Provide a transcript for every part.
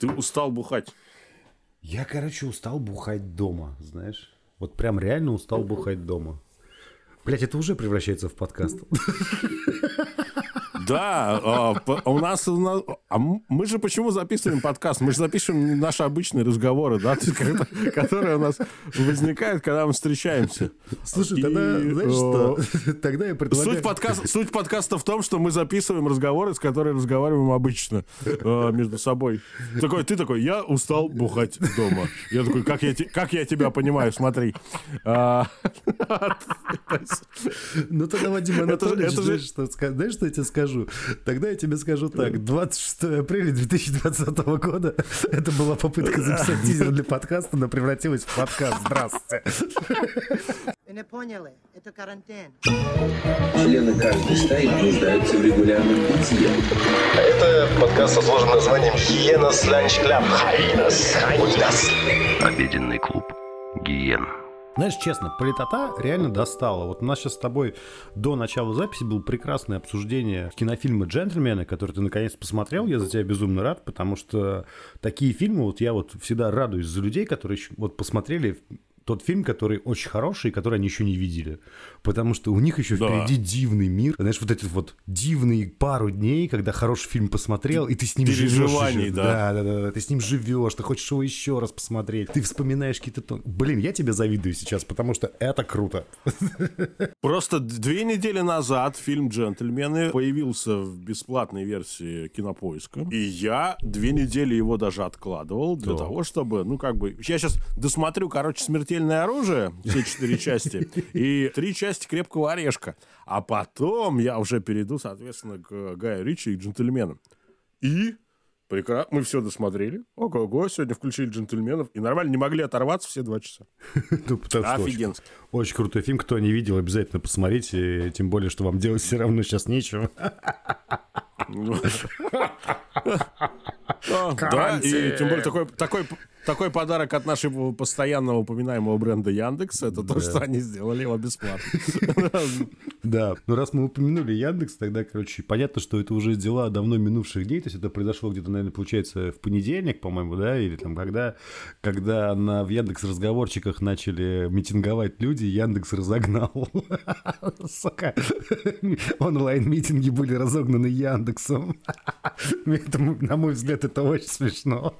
Ты устал бухать. Я, короче, устал бухать дома, знаешь. Вот прям реально устал бухать дома. Блять, это уже превращается в подкаст. Да, а, у нас, а мы же почему записываем подкаст? Мы же записываем наши обычные разговоры, да, которые у нас возникают, когда мы встречаемся. Слушай, тогда, знаешь что, тогда я предлагаю... Суть, подкаст, суть подкаста в том, что мы записываем разговоры, с которыми разговариваем обычно э, между собой. Такой, ты такой, я устал бухать дома. Я такой, как я, как я тебя понимаю, смотри. А, ну тогда, Вадим Анатольевич, знаешь, что я тебе скажу? Скажу. Тогда я тебе скажу так. 26 апреля 2020 года это была попытка записать тизер для подкаста, но превратилась в подкаст. Здравствуйте. Вы не поняли? Это карантин. Члены каждой стаи нуждаются в регулярном питье. Это подкаст со сложным названием «Hyenas Lunch Club». Hyenas, hyenas. Обеденный клуб. Гиен. Знаешь, честно, политота реально достала. Вот у нас сейчас с тобой до начала записи было прекрасное обсуждение кинофильма «Джентльмены», который ты наконец посмотрел. Я за тебя безумно рад, потому что такие фильмы, вот я вот всегда радуюсь за людей, которые вот посмотрели тот фильм, который очень хороший, который они еще не видели. Потому что у них еще да. впереди дивный мир. Знаешь, вот эти вот дивные пару дней, когда хороший фильм посмотрел, и ты с ним живешь. Да. да, да, да, ты с ним живешь, ты хочешь его еще раз посмотреть. Ты вспоминаешь какие-то... Блин, я тебе завидую сейчас, потому что это круто. Просто две недели назад фильм «Джентльмены» появился в бесплатной версии Кинопоиска. И я две недели его даже откладывал для да. того, чтобы, ну, как бы... Я сейчас досмотрю, короче, «Смертельный смертельное оружие, все четыре части, и три части крепкого орешка. А потом я уже перейду, соответственно, к Гаю Ричи и джентльменам. И Прекрасно. Мы все досмотрели. Ого-го, сегодня включили джентльменов. И нормально не могли оторваться все два часа. Ну, Офигенски. Очень крутой фильм. Кто не видел, обязательно посмотрите. Тем более, что вам делать все равно сейчас нечего. Да, и тем более такой, такой, такой подарок от нашего постоянного упоминаемого бренда Яндекс. Это то, что они сделали его бесплатно. Да, ну раз мы упомянули Яндекс, тогда, короче, понятно, что это уже дела давно минувших дней. То есть это произошло где-то, наверное, получается, в понедельник, по-моему, да, или там когда, когда на, в Яндекс разговорчиках начали митинговать люди, Яндекс разогнал. Сука. Онлайн-митинги были разогнаны Яндексом. На мой взгляд, это очень смешно.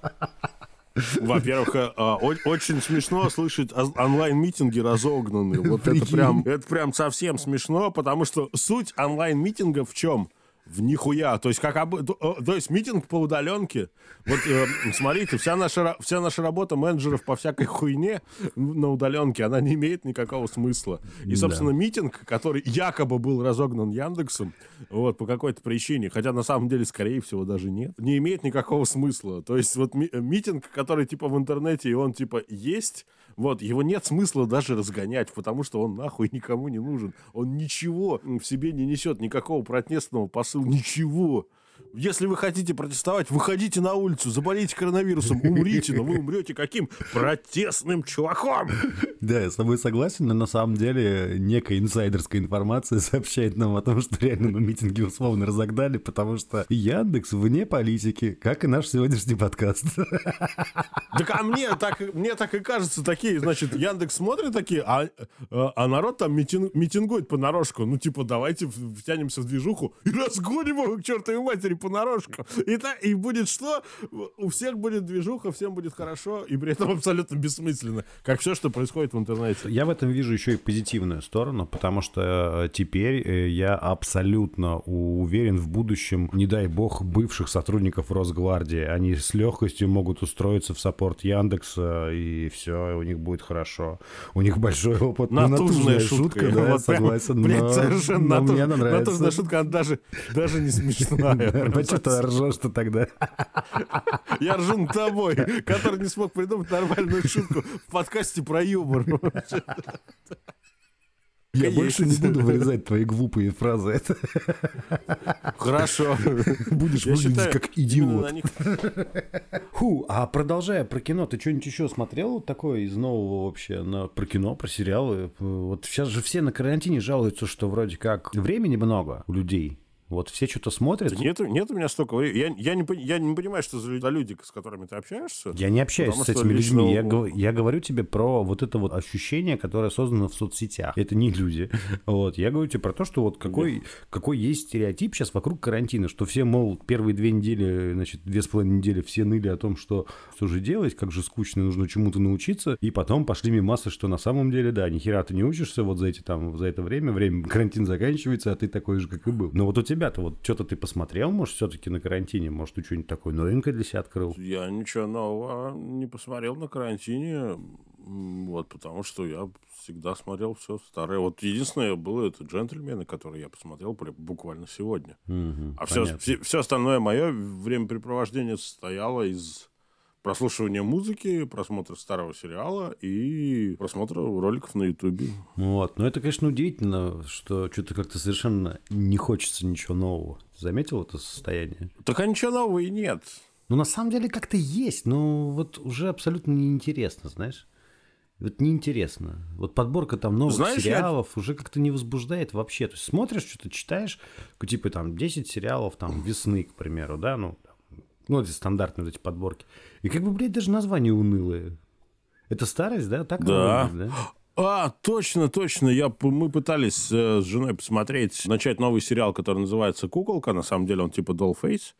Во-первых, э, а, очень смешно слышать онлайн-митинги разогнанные. Вот это прям, это прям совсем смешно, потому что суть онлайн-митинга в чем? В нихуя. То есть, как об... то есть митинг по удаленке. Вот э, смотрите, вся наша, вся наша работа менеджеров по всякой хуйне на удаленке, она не имеет никакого смысла. И, собственно, да. митинг, который якобы был разогнан Яндексом, вот, по какой-то причине, хотя на самом деле, скорее всего, даже нет, не имеет никакого смысла. То есть, вот ми- митинг, который типа в интернете, и он типа есть, вот, его нет смысла даже разгонять, потому что он нахуй никому не нужен. Он ничего в себе не несет, никакого протестного посыла, ничего. Если вы хотите протестовать, выходите на улицу, заболейте коронавирусом, умрите, но вы умрете каким? Протестным чуваком! Да, я с тобой согласен, но на самом деле некая инсайдерская информация сообщает нам о том, что реально на митинге условно разогнали, потому что Яндекс вне политики, как и наш сегодняшний подкаст. Так а мне так, мне так и кажется, такие, значит, Яндекс смотрит такие, а, а народ там митинг, митингует понарошку. Ну, типа, давайте втянемся в движуху и разгоним его к чертовой матери понарошку. И, та, и будет что? У всех будет движуха, всем будет хорошо, и при этом абсолютно бессмысленно, как все, что происходит в интернете. Я в этом вижу еще и позитивную сторону, потому что э, теперь э, я абсолютно уверен в будущем, не дай бог, бывших сотрудников Росгвардии. Они с легкостью могут устроиться в саппорт Яндекса, и все, у них будет хорошо. У них большой опыт. Ну, натужная, шутка, шутка да, вот согласен. Блядь, но, совершенно но натуж, мне она нравится. Натужная шутка, она даже, даже не смешная. Ну что ты ржешь-то тогда? Я ржу над тобой, который не смог придумать нормальную шутку в подкасте про юмор. Я Конечно. больше не буду вырезать твои глупые фразы. Хорошо. Будешь Я выглядеть считаю, как идиот. Ху, а продолжая про кино, ты что-нибудь еще смотрел такое из нового вообще на, про кино, про сериалы? Вот сейчас же все на карантине жалуются, что вроде как времени много у людей Вот все что-то смотрят. Да нет, нет у меня столько времени. Я, я, не, я не понимаю, что за люди, с которыми ты общаешься. Я не общаюсь с этими людьми. Я, гов- я говорю тебе про вот это вот ощущение, которое создано в соцсетях. Это не люди. Вот. Я говорю тебе про то, что вот какой, какой есть стереотип сейчас вокруг карантина, что все, мол, первые две недели, значит, две с половиной недели все ныли о том, что что же делать, как же скучно, нужно чему-то научиться. И потом пошли мимасы, что на самом деле, да, ни хера ты не учишься вот за эти там, за это время, время карантин заканчивается, а ты такой же, как и был. Но вот у тебя-то вот что-то ты посмотрел, может, все-таки на карантине, может, ты что-нибудь такое новенькое для себя открыл? Я ничего нового не посмотрел на карантине, вот, потому что я всегда смотрел все старое. Вот единственное было это «Джентльмены», которые я посмотрел буквально сегодня. Мгм, А все, понятно. все, остальное мое времяпрепровождение состояло из прослушивания музыки, просмотра старого сериала и просмотра роликов на Ютубе. Вот. Но это, конечно, удивительно, что что-то как-то совершенно не хочется ничего нового. Заметил это состояние? Так а ничего нового и нет. Ну, на самом деле, как-то есть, но вот уже абсолютно неинтересно, знаешь? Вот неинтересно. Вот подборка там новых Знаешь, я- сериалов уже как-то не возбуждает вообще. То есть смотришь, что-то читаешь, типа там 10 сериалов там весны, к примеру, да, ну, ну, эти стандартные вот эти подборки. И как бы, блядь, даже название унылое. Это старость, да? Так Да. выглядит, да? А, точно, точно. Я, мы пытались э, с женой посмотреть, начать новый сериал, который называется «Куколка». На самом деле он типа «Dollface».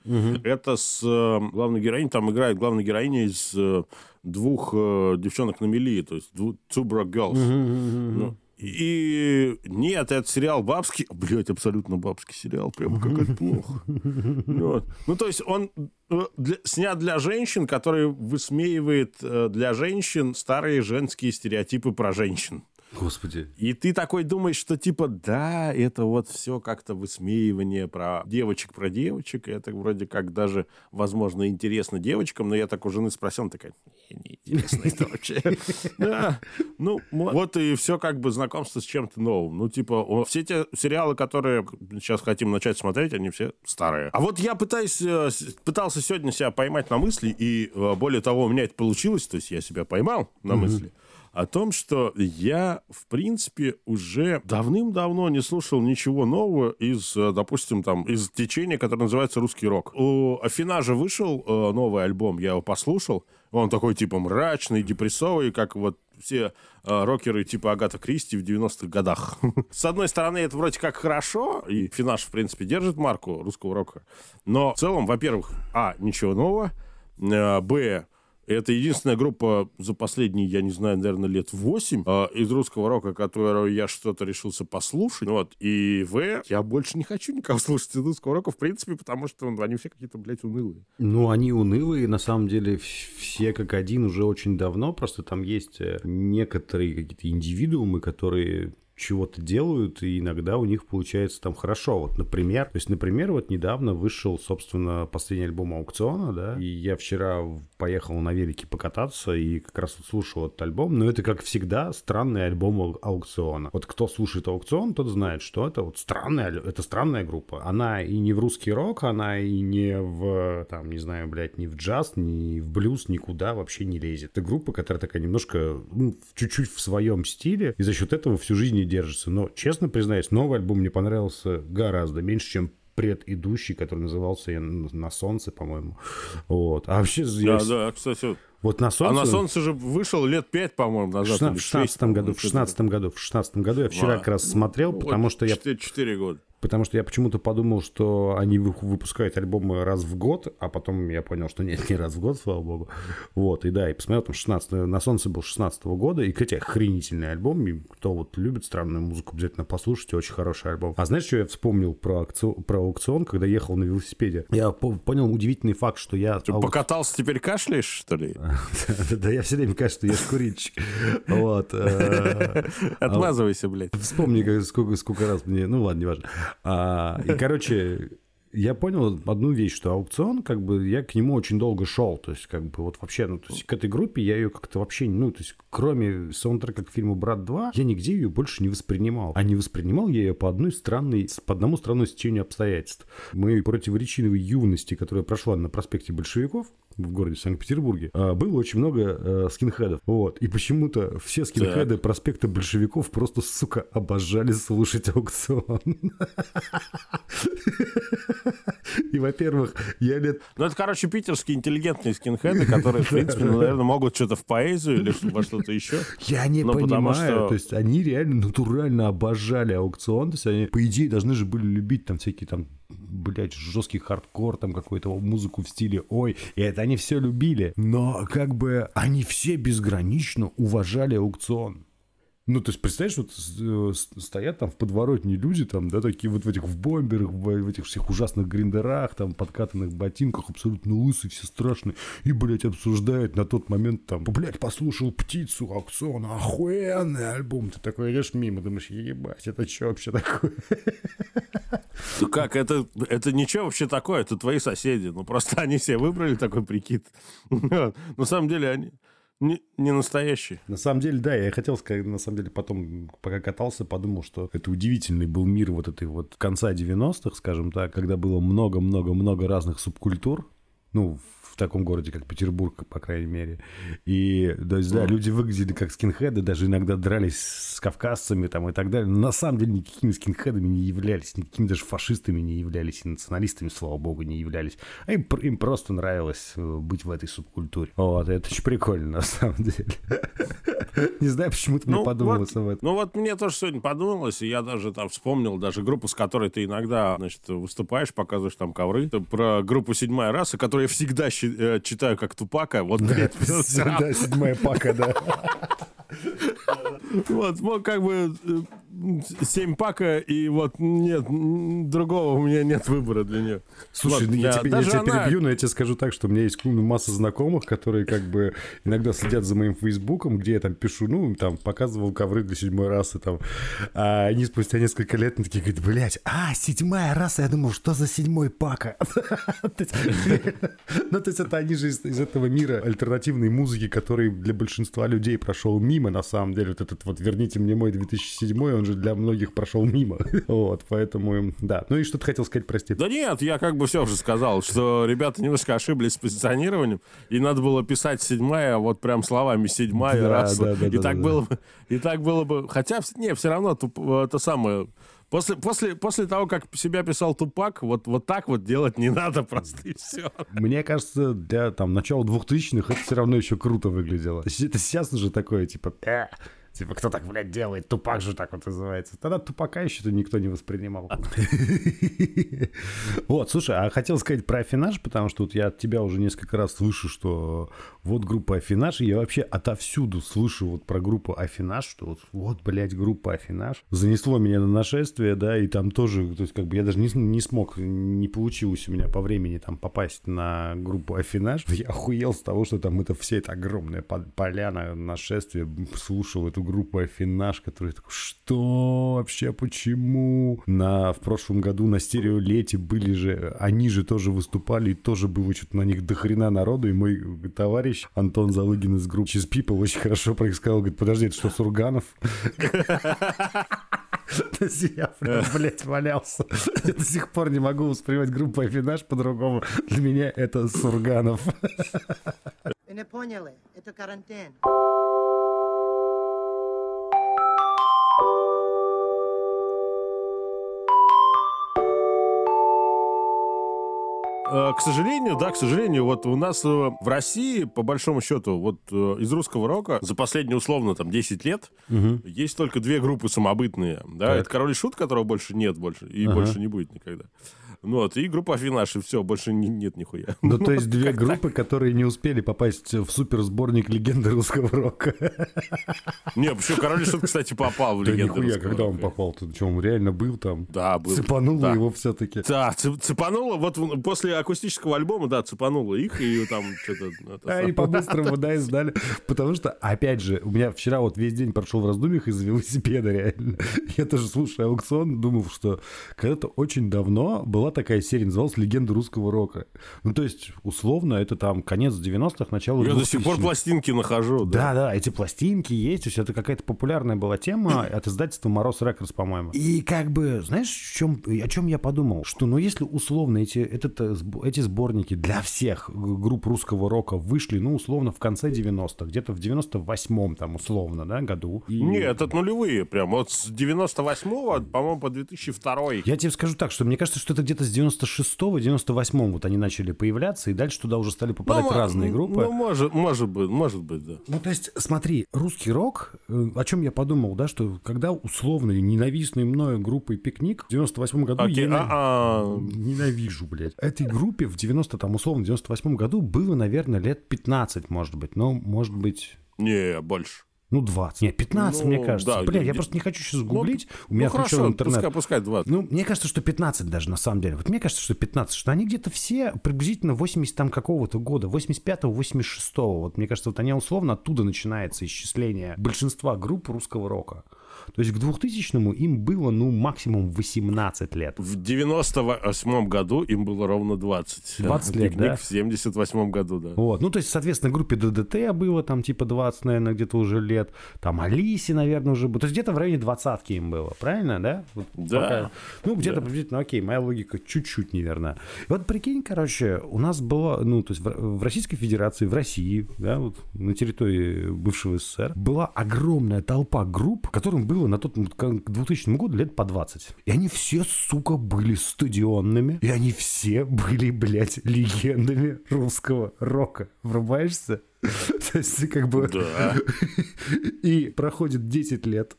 Это с э, главной героиней. Там играет главная героиня из э, двух э, девчонок на мели, то есть Two Broke Girls. Ну, и нет, это сериал бабский. Блять, абсолютно бабский сериал. Прям как это плохо. Ну, то есть он э, снят для женщин, который высмеивает э, для женщин старые женские стереотипы про женщин. Господи. И ты такой думаешь, что типа, да, это вот все как-то высмеивание про девочек, про девочек. Это вроде как даже, возможно, интересно девочкам. Но я так у жены спросил, она такая, не, неинтересно это вообще. Да. Ну, вот и все как бы знакомство с чем-то новым. Ну, типа, все те сериалы, которые сейчас хотим начать смотреть, они все старые. А вот я пытаюсь, э, пытался сегодня себя поймать на мысли, и э, более того, у меня это получилось, то есть я себя поймал на мысли о том, что я, в принципе, уже давным-давно не слушал ничего нового из, э, допустим, там, из течения, которое называется русский рок. У Афинажа вышел э, новый альбом, я его послушал. Он такой, типа, мрачный, депрессовый, как вот все э, рокеры типа Агата Кристи в 90-х годах. С одной стороны, это вроде как хорошо, и Финаш, в принципе, держит марку русского рока. Но в целом, во-первых, а, ничего нового, э, б, это единственная группа за последние, я не знаю, наверное, лет 8 из русского рока, которую я что-то решился послушать. Вот. И В, я больше не хочу никого слушать из русского рока, в принципе, потому что ну, они все какие-то, блядь, унылые. Ну, они унылые, на самом деле, все как один уже очень давно, просто там есть э, некоторые какие-то индивидуумы, которые чего-то делают, и иногда у них получается там хорошо. Вот, например, то есть, например, вот недавно вышел, собственно, последний альбом аукциона, да, и я вчера поехал на велике покататься и как раз вот слушал этот альбом, но это, как всегда, странный альбом ау- аукциона. Вот кто слушает аукцион, тот знает, что это вот странная, это странная группа. Она и не в русский рок, она и не в, там, не знаю, блядь, не в джаз, не в блюз, никуда вообще не лезет. Это группа, которая такая немножко, ну, чуть-чуть в своем стиле, и за счет этого всю жизнь держится. Но, честно признаюсь, новый альбом мне понравился гораздо меньше, чем предыдущий, который назывался «На солнце», по-моему. Вот. А вообще, Да, да, кстати. Вот «На солнце»... А на солнце же вышел лет 5, по-моему, назад. шестна- или в 16 шесть, году, в по-моему, 16 году, в 16 году я вчера Ва. как раз смотрел, Вот потому что я четыре- Четыре года. Потому что я почему-то подумал, что они вы- выпускают альбомы раз в год, а потом я понял, что нет, не раз в год, слава богу. Вот, и да, и посмотрел, там 16 на солнце был 16 года, и, кстати, охренительный альбом, и кто вот любит странную музыку, обязательно послушайте, очень хороший альбом. А знаешь, что я вспомнил про, аукцион, про аукцион, когда ехал на велосипеде? Я по- понял удивительный факт, что я... Аук- покатался, теперь кашляешь, что ли? Да я все время кажется, что я шкурильщик. Вот. э, Отмазывайся, блядь. Вспомни, сколько, сколько раз мне... Ну ладно, неважно. А, и, короче, я понял одну вещь, что аукцион, как бы, я к нему очень долго шел. То есть, как бы, вот вообще, ну, то есть, к этой группе я ее как-то вообще, ну, то есть, кроме саундтрека к фильму «Брат 2», я нигде ее больше не воспринимал. А не воспринимал я ее по одной странной, по одному странному стечению обстоятельств. Мы противоречивой юности, которая прошла на проспекте большевиков, в городе Санкт-Петербурге, а, было очень много э, скинхедов. Вот. И почему-то все скинхеды проспекта большевиков просто, сука, обожали слушать аукцион. И, во-первых, я лет... Ну, это, короче, питерские интеллигентные скинхеды, которые, в принципе, наверное, могут что-то в поэзию или во что-то еще. Я не Ну, понимаю. То есть они реально натурально обожали аукцион. То есть они, по идее, должны же были любить там всякие там блять, жесткий хардкор, там какую-то музыку в стиле ой, и это они все любили, но как бы они все безгранично уважали аукцион. Ну, то есть, представляешь, вот э, стоят там в подворотне люди, там, да, такие вот в этих в бомберах, в, этих всех ужасных гриндерах, там, подкатанных ботинках, абсолютно лысые, все страшные, и, блядь, обсуждают на тот момент, там, блядь, послушал «Птицу», аукцион, охуенный альбом. Ты такой идешь мимо, думаешь, ебать, это что вообще такое? Ну как, это, это ничего вообще такое, это твои соседи. Ну просто они себе выбрали такой прикид. На самом деле они не, не настоящие. На самом деле, да, я хотел сказать, на самом деле, потом, пока катался, подумал, что это удивительный был мир вот этой вот конца 90-х, скажем так, когда было много-много-много разных субкультур, ну, в таком городе, как Петербург, по крайней мере. И, то есть, да, люди выглядели как скинхеды, даже иногда дрались с кавказцами там и так далее. Но на самом деле никакими скинхедами не являлись, никакими даже фашистами не являлись, и националистами, слава богу, не являлись. А им, им просто нравилось э, быть в этой субкультуре. Вот, это очень прикольно, на самом деле. Не знаю, почему-то мне Ну, подумалось об этом. ну вот мне тоже сегодня подумалось, и я даже там вспомнил даже группу, с которой ты иногда, значит, выступаешь, показываешь там ковры. Про группу «Седьмая раса», которую я всегда щи- э, читаю как Тупака. Вот, блядь. Да, седьмая пака, да. Вот, вот как бы э, семь пака, и вот нет, другого у меня нет выбора для нее. Слушай, Вот, ну я, да, тебе, я тебя она- перебью, но я тебе скажу так, что у меня есть ну, масса знакомых, которые как бы иногда следят за моим фейсбуком, где я там пишу, ну, там, показывал ковры для седьмой расы, там, а они спустя несколько лет они такие говорят, блядь, а, седьмая раса, я думал, что за седьмой пака? Ну, то есть это они же из из этого мира альтернативной музыки, который для большинства людей прошел мимо, на самом деле, вот этот вот «Верните мне мой 2007», он же для многих прошел мимо, вот, поэтому, да. Ну и что ты хотел сказать, прости? Да нет, я как бы все уже сказал, что ребята немножко ошиблись с позиционированием, и надо было писать седьмая, вот прям словами седьмая Да, раса. да, да, и да, так да, было бы, и так было бы, хотя, не, все равно туп- это самое. После, после, после того, как себя писал Тупак, вот, вот так вот делать не надо просто, и все. Мне кажется, для там начала 2000-х это все равно еще круто выглядело. То Это сейчас уже такое, типа, «Э, типа, кто так, блядь, делает? Тупак же так вот называется. Тогда тупака еще-то никто не воспринимал. Вот, слушай, а хотел сказать про Афинаж, потому что вот я от тебя уже несколько раз слышу, что вот группа Афинаж, и я вообще отовсюду слышу вот про группу Афинаж, что вот, вот блядь, группа Афинаж. Занесло меня на нашествие, да, и там тоже, то есть как бы я даже не, не смог, не получилось у меня по времени там попасть на группу Афинаж. Я охуел с того, что там это все это огромная поляна нашествия, слушал эту группу Афинаж, который такой, что вообще, почему? На, в прошлом году на стереолете были же, они же тоже выступали, и тоже было что-то на них дохрена народу, и мой товарищ Антон Залыгин из группы Cheese People очень хорошо сказал, говорит, подожди, это что, Сурганов? Я прям, блядь, валялся. Я до сих пор не могу воспринимать группу Афинаж по-другому. Для меня это Сурганов. Вы не поняли? Это карантин. К сожалению, да, к сожалению, вот у нас э, в России, по большому счету, вот э, из русского рока за последние, условно, там, 10 лет есть только две группы самобытные. Да, Так. это Король и Шут, которого больше нет больше, и Ага. больше не будет никогда. Ну вот, и группа Афинаш, и все, больше не- нет нихуя. Ну, то есть две группы, которые не успели попасть в суперсборник легенды русского рока. Не, почему Король и Шут, кстати, попал в Да легенду нихуя, русского когда он рока. попал? Ты что, он реально был там? Да, был. Цепануло Да. его все-таки. Да, цеп- цепануло, вот после акустического альбома, да, цепануло их, и там что-то... это А самое. по-быстрому, да, издали. Потому что, опять же, у меня вчера вот весь день прошел в раздумьях из велосипеда, реально. Я тоже слушаю аукцион, думал, что когда-то очень давно была такая серия, называлась «Легенда русского рока». Ну, то есть, условно, это там конец 90-х, начало Я до сих пор 2000-х. пластинки нахожу. Да, да, эти пластинки есть, то есть это какая-то популярная была тема от издательства Мороз Рекордс, по-моему. И как бы, знаешь, в чем, о чем я подумал? Что, ну, если условно эти, этот э, эти сборники для всех групп русского рока вышли, ну, условно, в конце 90-х, где-то в 98-м, там, условно, да, году. И- Нет, это нулевые прям. Вот с 98-го, по-моему, по 2002 Я тебе скажу так, что мне кажется, что это где-то с 96-го, 98-м вот они начали появляться, и дальше туда уже стали попадать Ну, разные группы. Ну, может, может быть, может быть, да. Ну, то есть, смотри, русский рок, э, о чем я подумал, да, что когда условно ненавистной мною группой «Пикник» в 98 году Окей, я а, а, ненавижу, блядь. Этой группе в 90 там, условно, 98 году было, наверное, лет 15, может быть. Ну, может быть, не, больше. Ну, 20. Нет, 15, Ну, мне кажется. да, Блядь, я не- просто не хочу сейчас гуглить. У ну, меня хорошо, включен интернет. Пускай, пускай 20. Ну, мне кажется, что 15 даже, на самом деле. Вот мне кажется, что 15, что они где-то все приблизительно 80 там какого-то года, 85-го, 86-го. Вот мне кажется, вот они условно оттуда начинается исчисление большинства групп русского рока. То есть к 2000-му им было, ну, максимум 18 лет. В 98 году им было ровно 20. 20 лет, да? в 78 году, да. Вот, ну, то есть, соответственно, группе ДДТ было там типа 20, наверное, где-то уже лет. Там Алисе, наверное, уже было. То есть где-то в районе двадцатки им было, правильно, да? Вот Да. пока- Ну, где-то приблизительно, окей, моя логика чуть-чуть неверна. И вот прикинь, короче, у нас было, ну, то есть в, в Российской Федерации, в России, да, вот на территории бывшего СССР, была огромная толпа групп, которым было на тот к 2000 году лет по 20. И они все, сука, были стадионными, и они все были, блядь, легендами русского рока. Врубаешься? То есть, как бы... Да. И проходит 10 лет.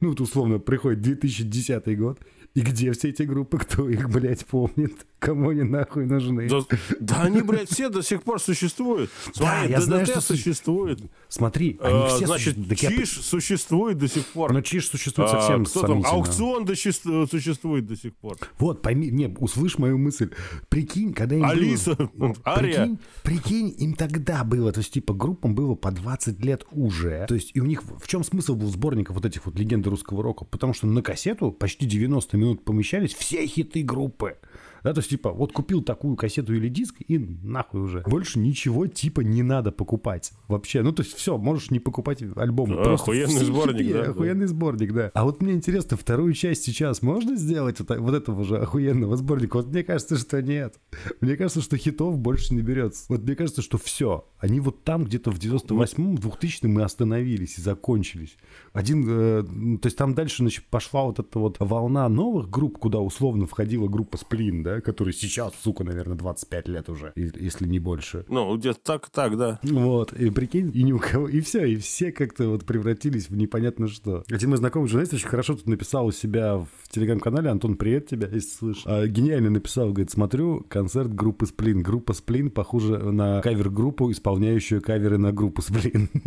Ну, вот условно, приходит 2010 год. И где все эти группы? Кто их, блядь, помнит? Кому они нахуй нужны? Да, да они, блядь, все до сих пор существуют. Смотри, я ДДТ знаю, что су- существует. Смотри, они Э, все Значит, существуют. Я Чиш существует до сих пор. по- Но Чиж существует А, совсем кто там? Аукцион до щи- существует до сих пор. Вот, пойми, не, услышь мою мысль. Прикинь, когда им Алиса, было... Ария. Прикинь, прикинь, им тогда было, то есть, типа, группам было по 20 лет уже. То есть, и у них, в чем смысл был сборника вот этих вот легенды русского рока? Потому что на кассету почти 90 минут помещались все хиты группы. Да, то есть, типа, вот купил такую кассету или диск, и нахуй уже. Больше ничего, типа, не надо покупать. Вообще. Ну, то есть, все, можешь не покупать альбомы. Да, Просто охуенный все сборник, да, да. Охуенный сборник, да. А вот мне интересно, вторую часть сейчас можно сделать вот, вот этого же охуенного сборника? Вот мне кажется, что нет. Мне кажется, что хитов больше не берется. Вот мне кажется, что все. Они вот там где-то в 98-м, 2000-м мы остановились и закончились. Один, э, то есть там дальше значит, пошла вот эта вот волна новых групп, куда условно входила группа Сплин, да, которая сейчас, сука, наверное, 25 лет уже, если не больше. Ну, где-то так, так, да. Вот, и прикинь, и ни у кого, и все, и все как-то вот превратились в непонятно что. Один мой знакомый журналист очень хорошо тут написал у себя в телеграм-канале, Антон, привет тебя, если слышишь. А, гениально написал, говорит, смотрю концерт группы Сплин. Группа Сплин похожа на кавер-группу, исполняющую каверы на группу Сплин.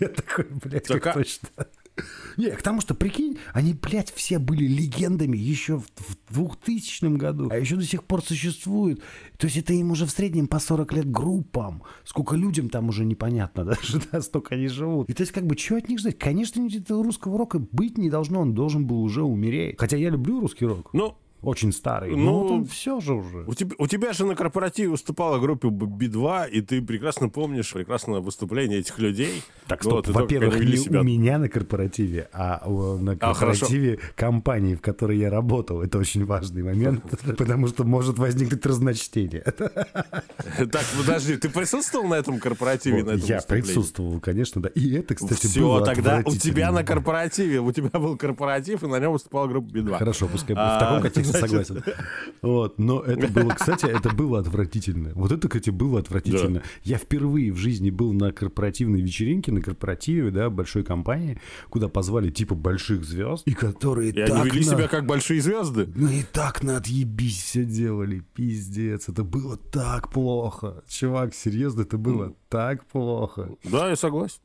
Я такой, блядь, как а- точно. Не, к тому, что, прикинь, они, блядь, все были легендами еще в, в 2000 году, а еще до сих пор существуют. То есть это им уже в среднем по 40 лет группам. Сколько людям там уже непонятно даже, да, столько они живут. И то есть как бы, что от них ждать? Конечно, этого русского рока быть не должно, он должен был уже умереть. Хотя я люблю русский рок. Ну, Очень старый. Ну, но вот он все же уже. у тебя, у тебя же на корпоративе выступала группа Би-2, и ты прекрасно помнишь прекрасное выступление этих людей. Так, Ну, стоп, вот, во-первых, не себя. у меня на корпоративе, а у- на А, корпоративе компании, в которой я работал. Это очень важный момент, потому что может возникнуть разночтение. Так, подожди, ты присутствовал на этом корпоративе? на этом Я присутствовал, конечно, да. И это, кстати, Все, было тогда у тебя на корпоративе, у тебя был корпоратив, и на нем выступала группа Би-2. Хорошо, пускай А, в таком контексте значит- согласен. Вот, но это было, кстати, это было отвратительно. Вот это, кстати, было отвратительно. Я впервые в жизни был на корпоративной вечеринке, на корпоративе, да, большой компании, куда позвали типа больших звезд, и которые И так они вели на- себя как большие звезды. Ну и так на отъебись все делали, пиздец, это было так плохо. Чувак, серьезно, это было так плохо. Да, я согласен.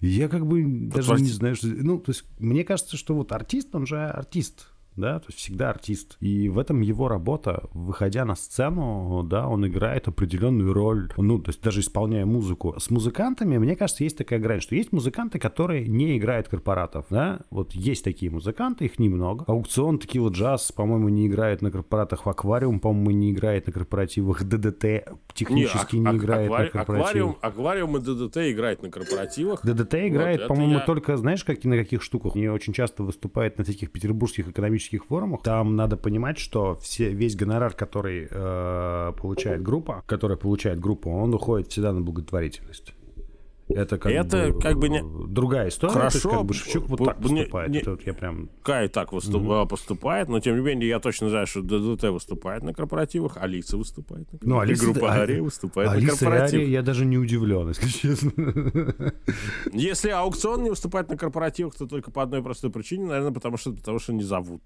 Я как бы даже не знаю, что... Ну, то есть, мне кажется, что вот артист, он же артист. Да, то есть всегда артист. И в этом его работа, выходя на сцену, да, он играет определенную роль, ну, то есть даже исполняя музыку. С музыкантами, мне кажется, есть такая грань, что есть музыканты, которые не играют корпоратов, да, вот есть такие музыканты, их немного. Аукцион, Текила Джаз, по-моему, не играет на корпоратах, Аквариум, по-моему, не играет на корпоративах, ДДТ технически не, ак- играет аквари- на корпоративах. аквариум, аквариум и ДДТ играет на корпоративах. ДДТ играет, это по-моему, я- только, знаешь, как, на каких штуках? Не очень часто выступает на всяких петербургских экономических исторических форумах, там надо понимать, что все, весь гонорар, который э, получает группа, которая получает группа, он уходит всегда на благотворительность. Это как, Это бы, как бы не- другая история. То Хорошо, как бы Шевчук вот так б- не- не- вот я прям... Кай так выступ- а, поступает, но тем не менее я точно знаю, что ДДТ выступает на корпоративах, Алиса выступает на Ну, Алиса- и группа а- Ария выступает на Алиса и корпоративах. Ария, я даже не удивлен, если честно. Если аукцион не выступает на корпоративах, то только по одной простой причине, наверное, потому что, потому что не зовут.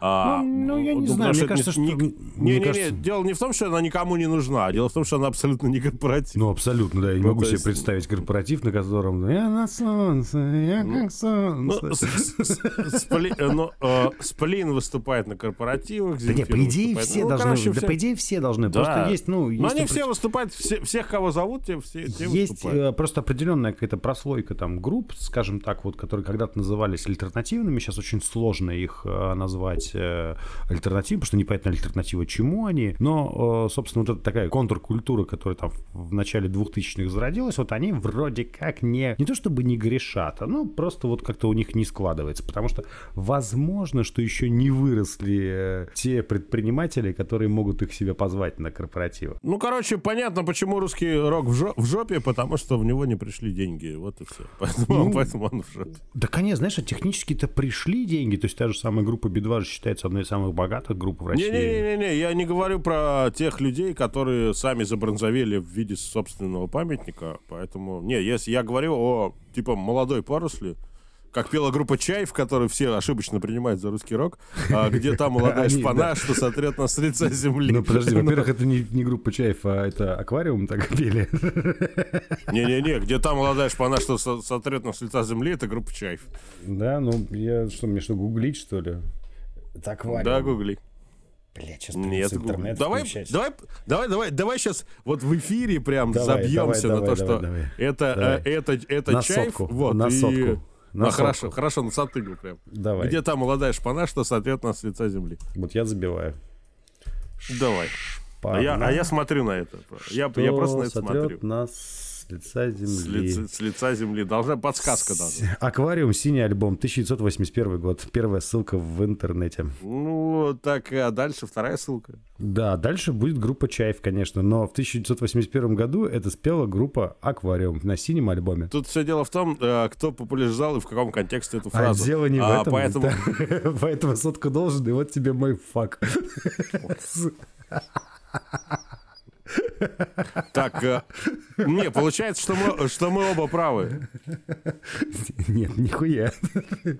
А, Ну, ну, я не потому знаю, мне кажется, не- что- не- Не-не-не, кажется- дело не в том, что она никому не нужна, а дело в том, что она абсолютно не корпоратив. Ну, абсолютно, да. Я не Ну, могу то себе представить корпоратив, на котором я на солнце, я как Ну, солнце. с- с- с- Спли- э, ну, э, Сплин выступает на корпоративах, Да не, Земфира по идее все Ну, должны, да по идее все должны. Просто есть, ну, Но они все выступают, все, всех, кого зовут, те, все, Есть э, просто определенная какая-то прослойка там групп, скажем так, вот, которые когда-то назывались альтернативными, сейчас очень сложно их э, назвать альтернативой, потому что непонятно альтернатива чему они, но, собственно, вот эта такая контркультура, которая там в в начале 2000-х зародилась, вот они вроде как не, не то чтобы не грешат, а ну просто вот как-то у них не складывается, потому что возможно, что еще не выросли э, те предприниматели, которые могут их себе позвать на корпоративы. Ну, короче, понятно, почему русский рок в, жо- в жопе, потому что в него не пришли деньги. Вот и все. Поэтому, Ну, поэтому он в жопе. Да, конечно, знаешь, а технически-то пришли деньги. То есть та же самая группа Би-2 же считается одной из самых богатых групп в России. Не-не-не, я не говорю про тех людей, которые сами забронзовели в виде собственного памятника. Поэтому, не, если я говорю о, типа, молодой поросли, как пела группа «Чай», в которой все ошибочно принимают за русский рок, а где та молодая Они, шпана, да. что сотрет нас с лица земли. Ну, подожди, во-первых, это не, не группа Чаев, а это аквариум так пели. Не-не-не, где та молодая шпана, что со- сотрет нас с лица земли, это группа «Чайф». Да, ну, я что, мне что, гуглить, что ли? Это аквариум. Да, гугли. Блядь, сейчас Нет, интернет давай, включать. давай, давай, давай, давай сейчас вот в эфире прям Давай, забьемся давай, на давай, то, что давай, давай. это, Давай. э, это, это На чайф, сотку, вот на и- сотку, на А, хорошо, сотку. хорошо, на сатыгу прям. Давай. Где та молодая шпана, что сотрет нас с лица земли? Вот я забиваю. Давай. А я, а я смотрю на это. Я, я Что просто на это смотрю. нас с лица С земли. лица, с лица земли. Должна подсказка даже. Аквариум, синий альбом, 1981 год. Первая ссылка в интернете. Ну, так, а дальше вторая ссылка. Да, дальше будет группа Чаев, конечно, но в 1981 году это спела группа Аквариум на синем альбоме. Тут все дело в том, э, кто популяризовал и в каком контексте эту А фразу. дело не в А, этом. Поэтому, да. Поэтому сотку должен, и вот тебе мой фак. так, э, не, получается, что мы, что мы оба правы. Нет, нихуя.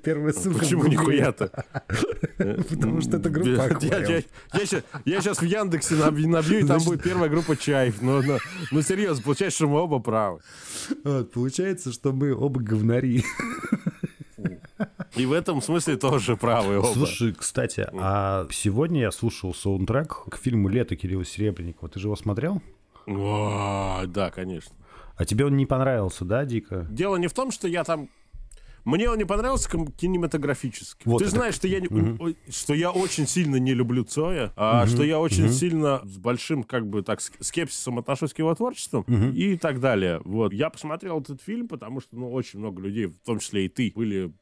Первая ссылка. Почему нихуя-то? Потому что это группа Я, сейчас, в Яндексе набью, и там будет первая группа Чаев. Ну, серьезно, получается, что мы оба правы. Получается, что мы оба говнари. И в этом смысле тоже правы оба. Слушай, кстати, а сегодня я слушал саундтрек к фильму «Лето» Кирилла Серебренникова. Ты же его смотрел? О, да, конечно. А тебе он не понравился, да, дико? Дело не в том, что я там... Мне он не понравился кинематографически. Вот Ты это- знаешь, что я, ой, что я очень сильно не люблю Цоя, а что я очень сильно с большим, как бы так, ск- скепсисом отношусь к его творчеству и так далее. Вот. Я посмотрел этот фильм, потому что, ну, очень много людей, в том числе и ты, были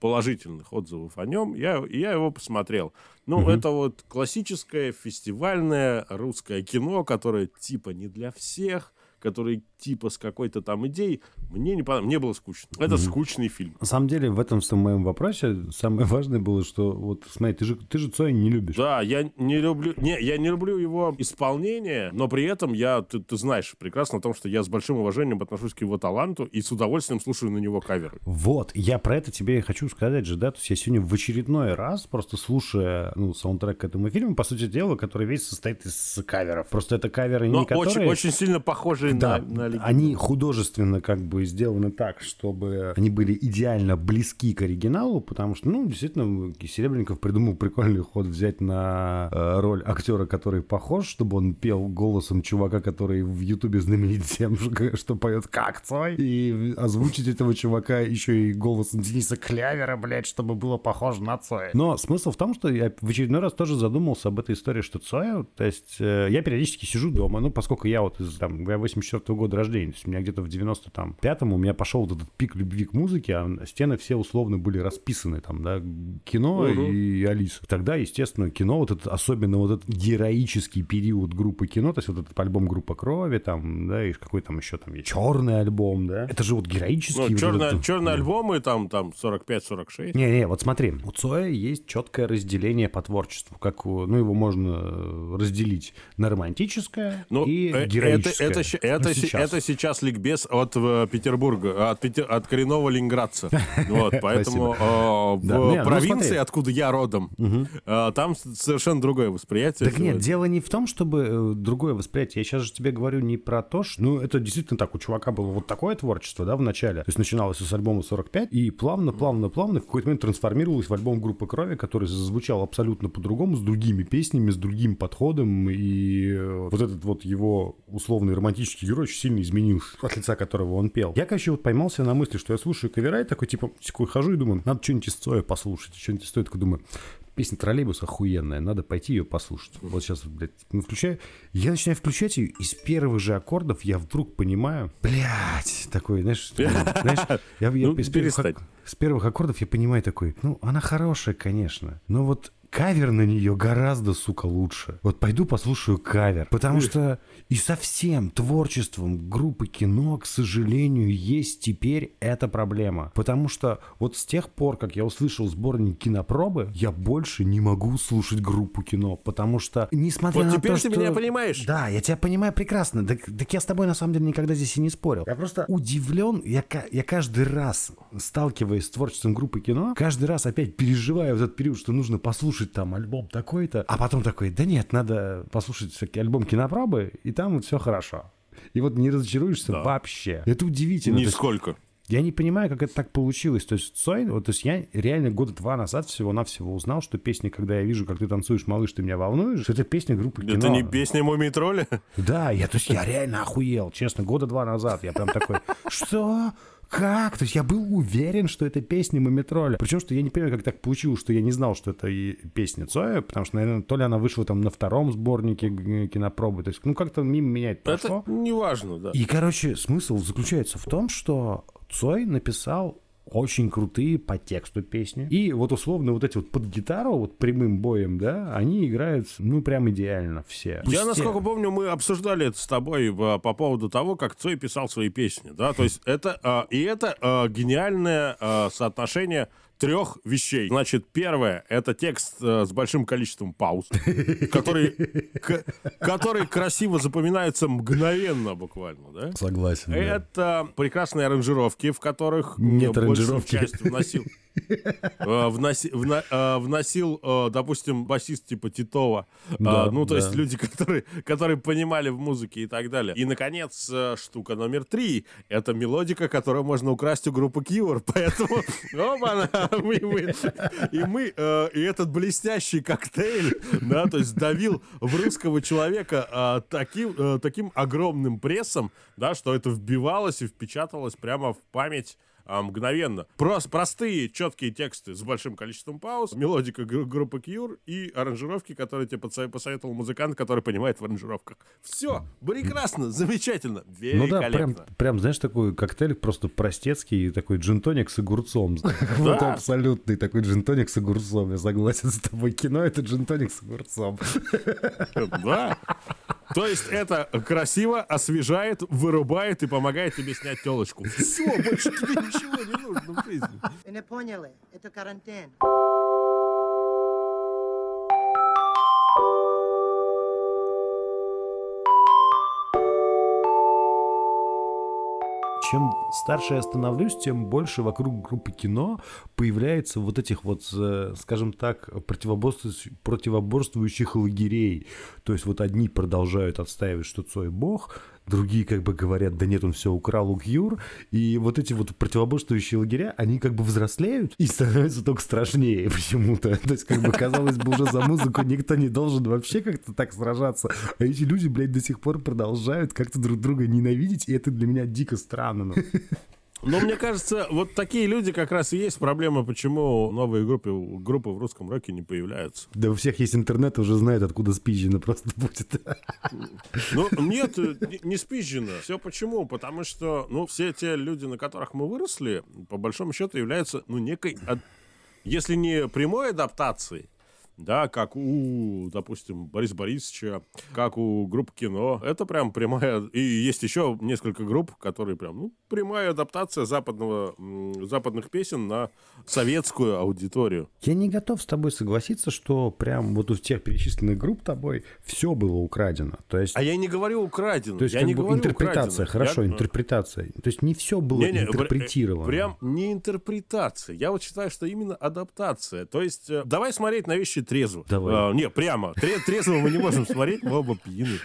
положительных отзывов о нем. Я, я его посмотрел. Ну, это вот классическое фестивальное русское кино, которое типа не для всех, который типа с какой-то там идеей, мне не понравилось, мне было скучно. Это скучный фильм. На самом деле, в этом в моем вопросе самое важное было, что вот смотри, ты же, ты же Цоя не любишь. Да, я не люблю, не, я не люблю его исполнение, но при этом я, ты, ты знаешь прекрасно о том, что я с большим уважением отношусь к его таланту и с удовольствием слушаю на него каверы. Вот, я про это тебе и хочу сказать же, да, то есть я сегодня в очередной раз, просто слушая, ну, саундтрек к этому фильму, по сути дела, который весь состоит из каверов. Просто это каверы Но не которые... очень, очень сильно похожие Да, на, на оригинал. они художественно как бы сделаны так, чтобы они были идеально близки к оригиналу, потому что, ну, действительно, Серебренников придумал прикольный ход взять на э, роль актера, который похож, чтобы он пел голосом чувака, который в Ютубе знаменит тем, что, поет как Цой, и озвучить этого чувака еще и голосом Дениса Клявера, блядь, чтобы было похоже на Цоя. Но смысл в том, что я в очередной раз тоже задумался об этой истории, что Цоя, то есть э, я периодически сижу дома, ну, поскольку я вот из там, я 84 84 года рождения. То есть у меня где-то в 95-м у меня пошел вот этот пик любви к музыке, а стены все условно были расписаны там, да, кино Мгм. и Алиса. Тогда, естественно, кино, вот этот, особенно вот этот героический период группы кино, то есть вот этот альбом «Группа крови», там, да, и какой там еще там есть, черный альбом, да, это же вот героический. Ну, вот черные, этот- черные альбомы, там, там 45-46. не-не, вот смотри, у Цоя есть четкое разделение по творчеству, как, ну, его можно разделить на романтическое Ну, и э, героическое. Это, это, Ну, это, щ- сейчас. это сейчас ликбез от э, Петербурга, от, Петер- от коренного ленинградца. Вот, поэтому э, в Да, не, ну, провинции, смотри. откуда я родом, э, там совершенно другое восприятие. Так нет, дело не в том, чтобы э, другое восприятие. Я сейчас же тебе говорю не про то, что... Ну, это действительно так, у чувака было вот такое творчество, да, в начале. То есть начиналось с альбома 45, и плавно, плавно, плавно в какой-то момент трансформировалось в альбом «Группа крови», который звучал абсолютно по-другому, с другими песнями, с другим подходом, и э, вот этот вот его условный романтический герой очень сильно изменился, от лица которого он пел. Я, короче, вот поймался на мысли, что я слушаю кавера, и такой, типа, такой хожу и думаю, надо что-нибудь из Цоя послушать, что-нибудь из Цоя, такой думаю, Песня «Троллейбус» охуенная, надо пойти ее послушать. Вот сейчас, блядь, ну, включаю. Я начинаю включать ее, и с первых же аккордов я вдруг понимаю, блядь, такой, знаешь, знаешь, я, я Ну, с, первых, с первых аккордов я понимаю такой, ну, она хорошая, конечно, но вот кавер на нее гораздо, сука, лучше. Вот пойду послушаю кавер. Потому что и со всем творчеством группы кино, к сожалению, есть теперь эта проблема. Потому что вот с тех пор, как я услышал сборник кинопробы, я больше не могу слушать группу кино. Потому что, несмотря Вот на теперь то, ты что... меня понимаешь? Да, я тебя понимаю прекрасно. Так, так я с тобой, на самом деле, никогда здесь и не спорил. Я просто удивлен. Я, я каждый раз, сталкиваясь с творчеством группы кино, каждый раз опять переживаю в этот период, что нужно послушать там альбом такой-то, а потом такой, да нет, надо послушать всякий альбом кинопробы, и там вот все хорошо. И вот не разочаруешься вообще. Это удивительно. Нисколько. я не понимаю, как это так получилось. То есть Цой, вот, то есть я реально года два назад всего-навсего узнал, что песня «Когда я вижу, как ты танцуешь, малыш, ты меня волнуешь», что это песня группы кино. Это не песня «Мумий тролля»? Да, я, то есть я реально охуел, честно, года два назад. Я прям такой, что? Как? То есть я был уверен, что это песня Мумитроля. Причем, что я не понимаю, как так получилось, что я не знал, что это и песня Цоя, потому что, наверное, то ли она вышла там на втором сборнике кинопробы. То есть, ну, как-то мимо меня это прошло. Это неважно, да. И, короче, смысл заключается в том, что Цой написал очень крутые по тексту песни. И вот условно вот эти вот под гитару, вот прямым боем, да, они играют, ну, прям идеально все. Я, Пусть насколько те- помню, мы обсуждали это с тобой э, по поводу того, как Цой писал свои песни, да, то есть это, э, и это э, гениальное соотношение трех вещей. Значит, первое — это текст э, с большим количеством пауз, который, который красиво запоминается мгновенно буквально, да? Согласен. да. Это прекрасные аранжировки, в которых Нет аранжировки. часть вносил. э, э, Вносил, э, допустим, басист типа Титова. Ну, то есть люди, которые, понимали в музыке и так далее. И, наконец, штука номер три. Это мелодика, которую можно украсть у группы Cure. Поэтому, и мы, и этот блестящий коктейль, да, то есть давил в русского человека таким, таким огромным прессом, да, что это вбивалось и впечаталось прямо в память а, мгновенно. Прос- простые, четкие тексты с большим количеством пауз, мелодика гр- группы Cure и аранжировки, которые тебе посоветовал музыкант, который понимает в аранжировках. Все, прекрасно, замечательно, Ну да, прям, великолепно. прям, знаешь, такой коктейль просто простецкий, такой джинтоник с огурцом. Вот абсолютный такой джинтоник с огурцом. Я согласен с тобой. Кино — это джинтоник с огурцом. Да. То есть это красиво, освежает, вырубает и помогает тебе снять телочку. Все, больше тебе ничего не нужно в жизни. Вы не поняли? Это карантин. Чем старше я становлюсь, тем больше вокруг группы кино появляется вот этих вот, э, скажем так, противоборствующих, лагерей. То есть вот одни продолжают отстаивать, что Цой бог, другие как бы говорят, да нет, он все украл у Кьюр. И вот эти вот противоборствующие лагеря, они как бы взрослеют и становятся только страшнее почему-то. То есть как бы казалось бы уже за музыку никто не должен вообще как-то так сражаться. А эти люди, блядь, до сих пор продолжают как-то друг друга ненавидеть, и это для меня дико странно. Ну. Но мне кажется, вот такие люди как раз и есть проблема, почему новые группы, группы в русском роке не появляются. Да у всех есть интернет, уже знают, откуда спизжено просто будет. Ну, нет, не- спизжено. Все почему? Потому что, ну, все те люди, на которых мы выросли, по большому счету являются, ну, некой, если не прямой адаптацией, да, как у, допустим, Бориса Борисовича, как у группы кино. Это прям прямая... И есть еще несколько групп, которые прям, ну, прямая адаптация западного, западных песен на советскую аудиторию. Я не готов с тобой согласиться, что прям вот у тех перечисленных групп тобой все было украдено. То есть, А я не говорю украдено. то есть я как не бы говорю интерпретация, украдено. хорошо, Я- интерпретация. То есть не все было Не-не, пр- интерпретировано. Прям не интерпретация. Я вот считаю, что именно адаптация. То есть, э, давай смотреть на вещи трезво. Давай. А, не, прямо. Тре- трезво мы не можем смотреть, мы оба пьяны.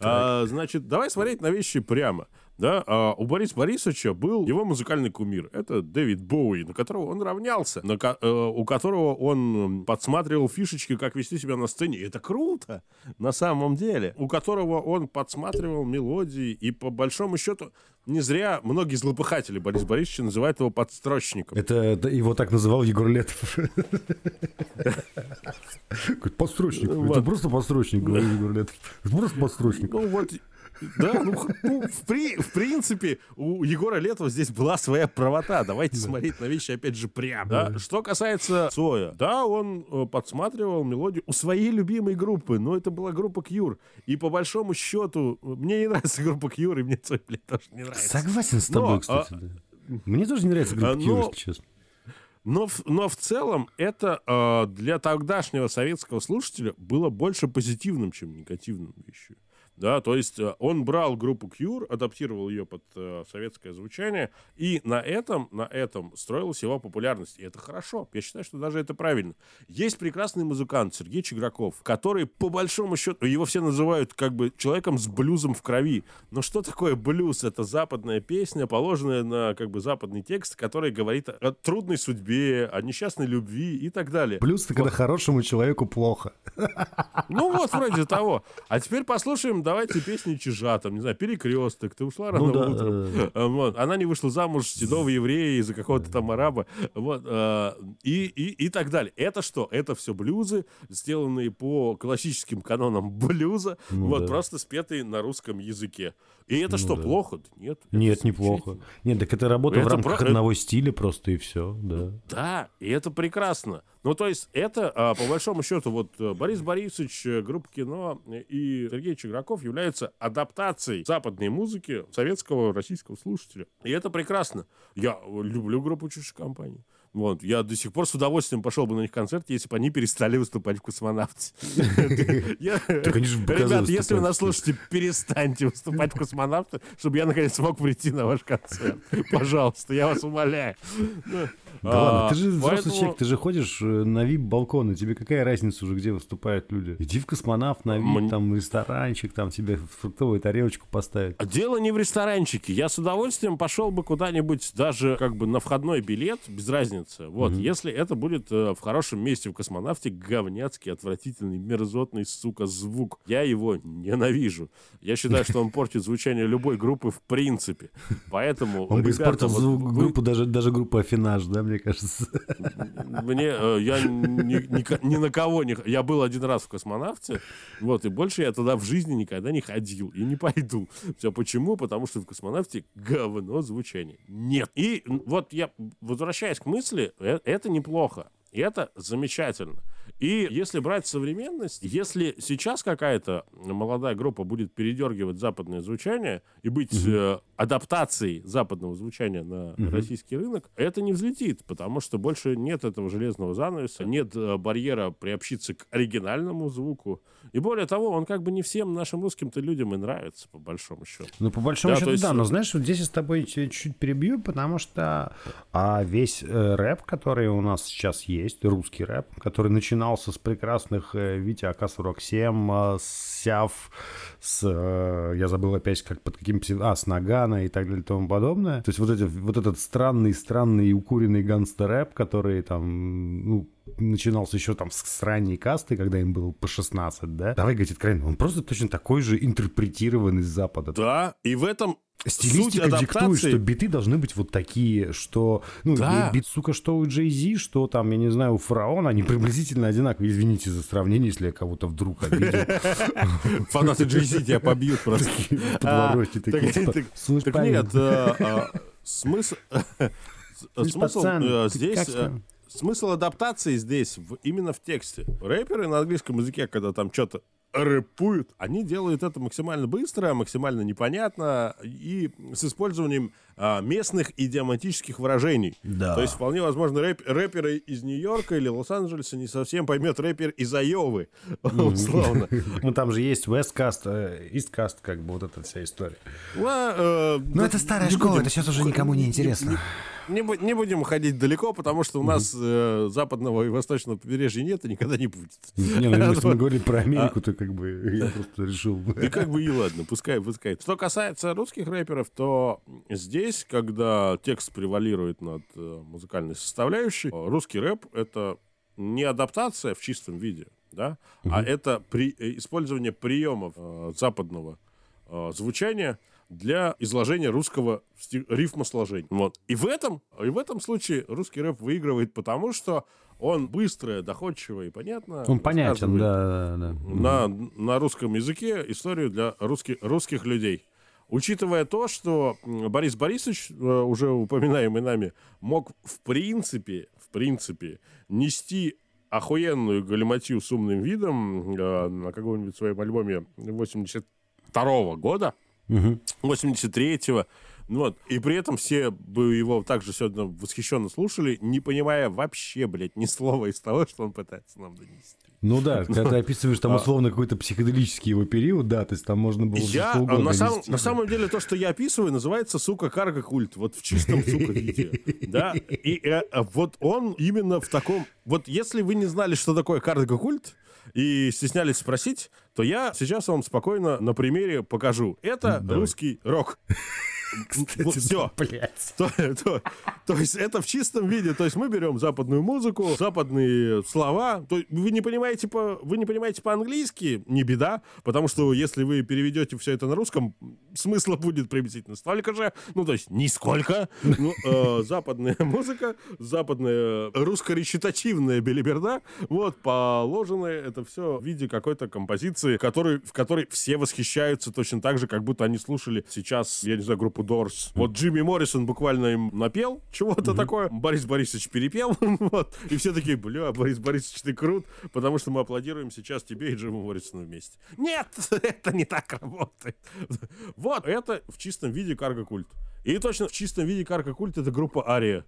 А, значит, давай смотреть на вещи прямо. Да, а у Бориса Борисовича был его музыкальный кумир. Это Дэвид Боуи, на которого он равнялся, на ко- э, у которого он подсматривал фишечки, как вести себя на сцене. И это круто, на самом деле. У которого он подсматривал мелодии, и по большому счету не зря многие злопыхатели Бориса Борисовича называют его подстрочником. Это, его так называл Егор Летов. Подстрочник. Это просто подстрочник, говорит Егор Летов. Это просто подстрочник. Ну вот, да, ну, ну, в, при- в принципе, у Егора Летова здесь была своя правота. Давайте смотреть на вещи, опять же, прямо. Да? Что касается Цоя, да, он э, подсматривал мелодию у своей любимой группы, но это была группа Кьюр. И по большому счету, э, мне не нравится группа Кьюр, и мне Цой, блядь, тоже не нравится. Согласен с Но, тобой, а, кстати. да. Мне тоже не нравится группа а, Кьюр, но- если честно. Но, в- но в целом это э, для тогдашнего советского слушателя было больше позитивным, чем негативным вещью. Да, то есть э, он брал группу Cure, адаптировал ее под э, советское звучание, и на этом, на этом строилась его популярность. И это хорошо. Я считаю, что даже это правильно. Есть прекрасный музыкант Сергей Чеграков, который, по большому счету, его все называют как бы человеком с блюзом в крови. Но что такое блюз? Это западная песня, положенная на как бы западный текст, который говорит о трудной судьбе, о несчастной любви и так далее. Плюс, когда хорошему человеку плохо. Ну вот, вроде того. А теперь послушаем, давайте песни Чижа, там, не знаю, «Перекресток», «Ты ушла рано Ну да, утром». А, Вот. Она не вышла замуж седого еврея из-за какого-то там араба. Вот. а, И, и, и так далее. Это что? Это все блюзы, сделанные по классическим канонам блюза, вот, да. просто спетые на русском языке. И это что, да. плохо? Нет. Нет, неплохо. Нет, так это работа в Это рамках про- одного стиля просто и все, да. Да, и это прекрасно. Ну, то есть, это, а, по большому счету, вот э, Борис Борисович, э, группа кино и Сергей Чеграков являются адаптацией западной музыки советского российского слушателя. И это прекрасно. Я люблю группу «Чужие компании». Вот, я до сих пор с удовольствием пошел бы на них концерт, если бы они перестали выступать в «Космонавте». Ребят, если вы нас слушаете, перестаньте выступать в «Космонавте», чтобы я, наконец, смог прийти на ваш концерт. Пожалуйста, я вас умоляю. Да ладно, а, ты же взрослый поэтому- человек, ты же ходишь э, на вип-балконы, тебе какая разница уже, где выступают люди? Иди в космонавт, на вип, Мне- там ресторанчик, там тебе фруктовую тарелочку поставят. А Дело не в ресторанчике. Я с удовольствием пошел бы куда-нибудь даже как бы на входной билет, без разницы. Вот, если это будет э, в хорошем месте в космонавте, говняцкий, отвратительный, мерзотный, сука, звук. Я его ненавижу. Я считаю, что он портит звучание любой группы в принципе. Поэтому, Он бы испортил звук группу, даже, группу Афинаж, да, мне кажется. Мне, э, я ни, ни ни на кого не... Я был один раз в космонавте, вот, и больше я туда в жизни никогда не ходил и не пойду. Все почему? Потому что в космонавте говно звучание. Нет. И вот я, возвращаясь к мысли, э, это неплохо. И это замечательно. И если брать современность, если сейчас какая-то молодая группа будет передергивать западное звучание и быть э, адаптацией западного звучания на российский рынок, это не взлетит, потому что больше нет этого железного занавеса, нет э, барьера приобщиться к оригинальному звуку. И более того, он как бы не всем нашим русским-то людям и нравится, по большому счету. Ну, по большому Да, счету, есть- да. Но знаешь, вот здесь я с тобой чуть- чуть перебью, потому что а, весь э, рэп, который у нас сейчас есть, русский рэп, который начинался с прекрасных э, Витя АК-47, э, с Сяв, с, э, я забыл опять, как под каким псев- а, с Нагана и так далее и тому подобное. То есть вот, эти, вот этот странный-странный укуренный гангстер-рэп, который там, ну, начинался еще там с, с ранней касты, когда им было по 16, да? Давай говорить откровенно, он просто точно такой же интерпретированный с Запада. Да, и в этом Стилистика суть диктует, адаптации... что биты должны быть вот такие, что... Ну, Да. бит, сука, что у Джей Зи, что там, я не знаю, у Фараона, они приблизительно одинаковые. Извините за сравнение, если я кого-то вдруг обидел. Фанаты Джей тебя побьют просто. А, такие, так- типа, так- «Слушай, Так парень, нет, э, а, смысл... э, здесь... как э, там?» Смысл адаптации здесь в- именно в тексте. Рэперы на английском языке, когда там что-то рэпуют, они делают это максимально быстро, максимально непонятно и с использованием а, местных идиоматических выражений. Да. То есть вполне возможно рэп- рэперы из Нью-Йорка или Лос-Анджелеса не совсем поймет рэпер из Айовы, условно. Ну, там же есть West Cast, э, East Cast, как бы вот эта вся история. Ну, Ну, это старая школа, это сейчас уже никому не интересно. Не, не будем ходить далеко, потому что у нас э, западного и восточного побережья нет и никогда не будет. Не, ну, если мы говорили про Америку, то как бы я просто решил... И как бы и ладно, пускай, пускай. Что касается русских рэперов, то здесь, когда текст превалирует над э, музыкальной составляющей, э, русский рэп — это не адаптация в чистом виде, да, а это при, э, использование приемов э, западного э, звучания для изложения русского рифмосложения. Вот. И в этом, и в этом случае русский рэп выигрывает потому, что он быстро, доходчиво и понятно Он понятен, да, да, да. на, на русском языке историю для русских, русских людей. Учитывая то, что Борис Борисович, э, уже упоминаемый нами, мог в принципе, в принципе, нести охуенную галиматью с умным видом э, на каком-нибудь своем альбоме 82 года, 83-го, ну вот, и при этом все бы его также сегодня восхищенно слушали, не понимая вообще, блядь, ни слова из того, что он пытается нам донести. Ну да, когда ты описываешь там условно какой-то психоделический его период, да, то есть там можно было Я, что угодно на, нести. на самом деле, то, что я описываю, называется, сука, карго-культ. Вот в чистом, сука, виде. Да? И э, вот он именно в таком... Вот если вы не знали, что такое карго-культ, и стеснялись спросить, то я сейчас вам спокойно на примере покажу. Это русский рок. Вот все. Блядь. То, то- то есть это в чистом виде. То есть мы берем западную музыку, западные слова. То вы не понимаете по, вы не понимаете по-английски, не беда, потому что если вы переведете все это на русском, смысла будет приблизительно столько же. Ну то есть нисколько. Ну, э, западная музыка, западная русско-речитативная белиберда, вот положенное это все в виде какой-то композиции, который, в которой все восхищаются точно так же, как будто они слушали сейчас, я не знаю, группу Doors. Вот Джимми Моррисон буквально им напел чего-то такое, Борис Борисович перепел, вот, и все такие, бля, Борис Борисович, ты крут, потому что мы аплодируем сейчас тебе и Джиму Моррисону вместе. Нет, это не так работает. Вот, это в чистом виде карго-культ. И точно в чистом виде карго-культ это группа Ария.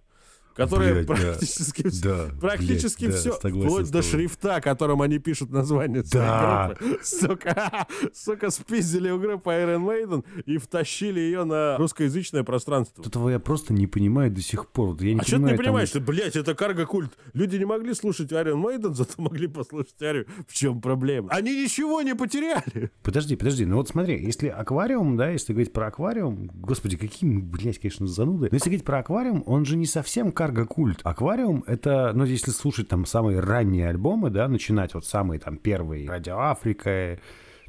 Которая Блядь, да. практически, вс- Да, практически блядь, да, все, согласен вплоть до шрифта, которым они пишут название своей Да. группы. Сука, сука, спиздили у группы Iron Maiden и втащили ее на русскоязычное пространство. Этого я просто не понимаю до сих пор. Вот Я не А что ты не там- понимаешь? Ты, блядь, это карго-культ. Люди не могли слушать Iron Maiden, зато могли послушать Арию. В чем проблема? Они ничего не потеряли. Подожди, подожди, ну вот смотри, если аквариум, да, если говорить про аквариум, господи, какие, блядь, конечно, зануды. Но если говорить про аквариум, он же не совсем карго-культ. Аквариум — это, ну, если слушать там самые ранние альбомы, да, начинать вот самые там первые «Радио Африка»,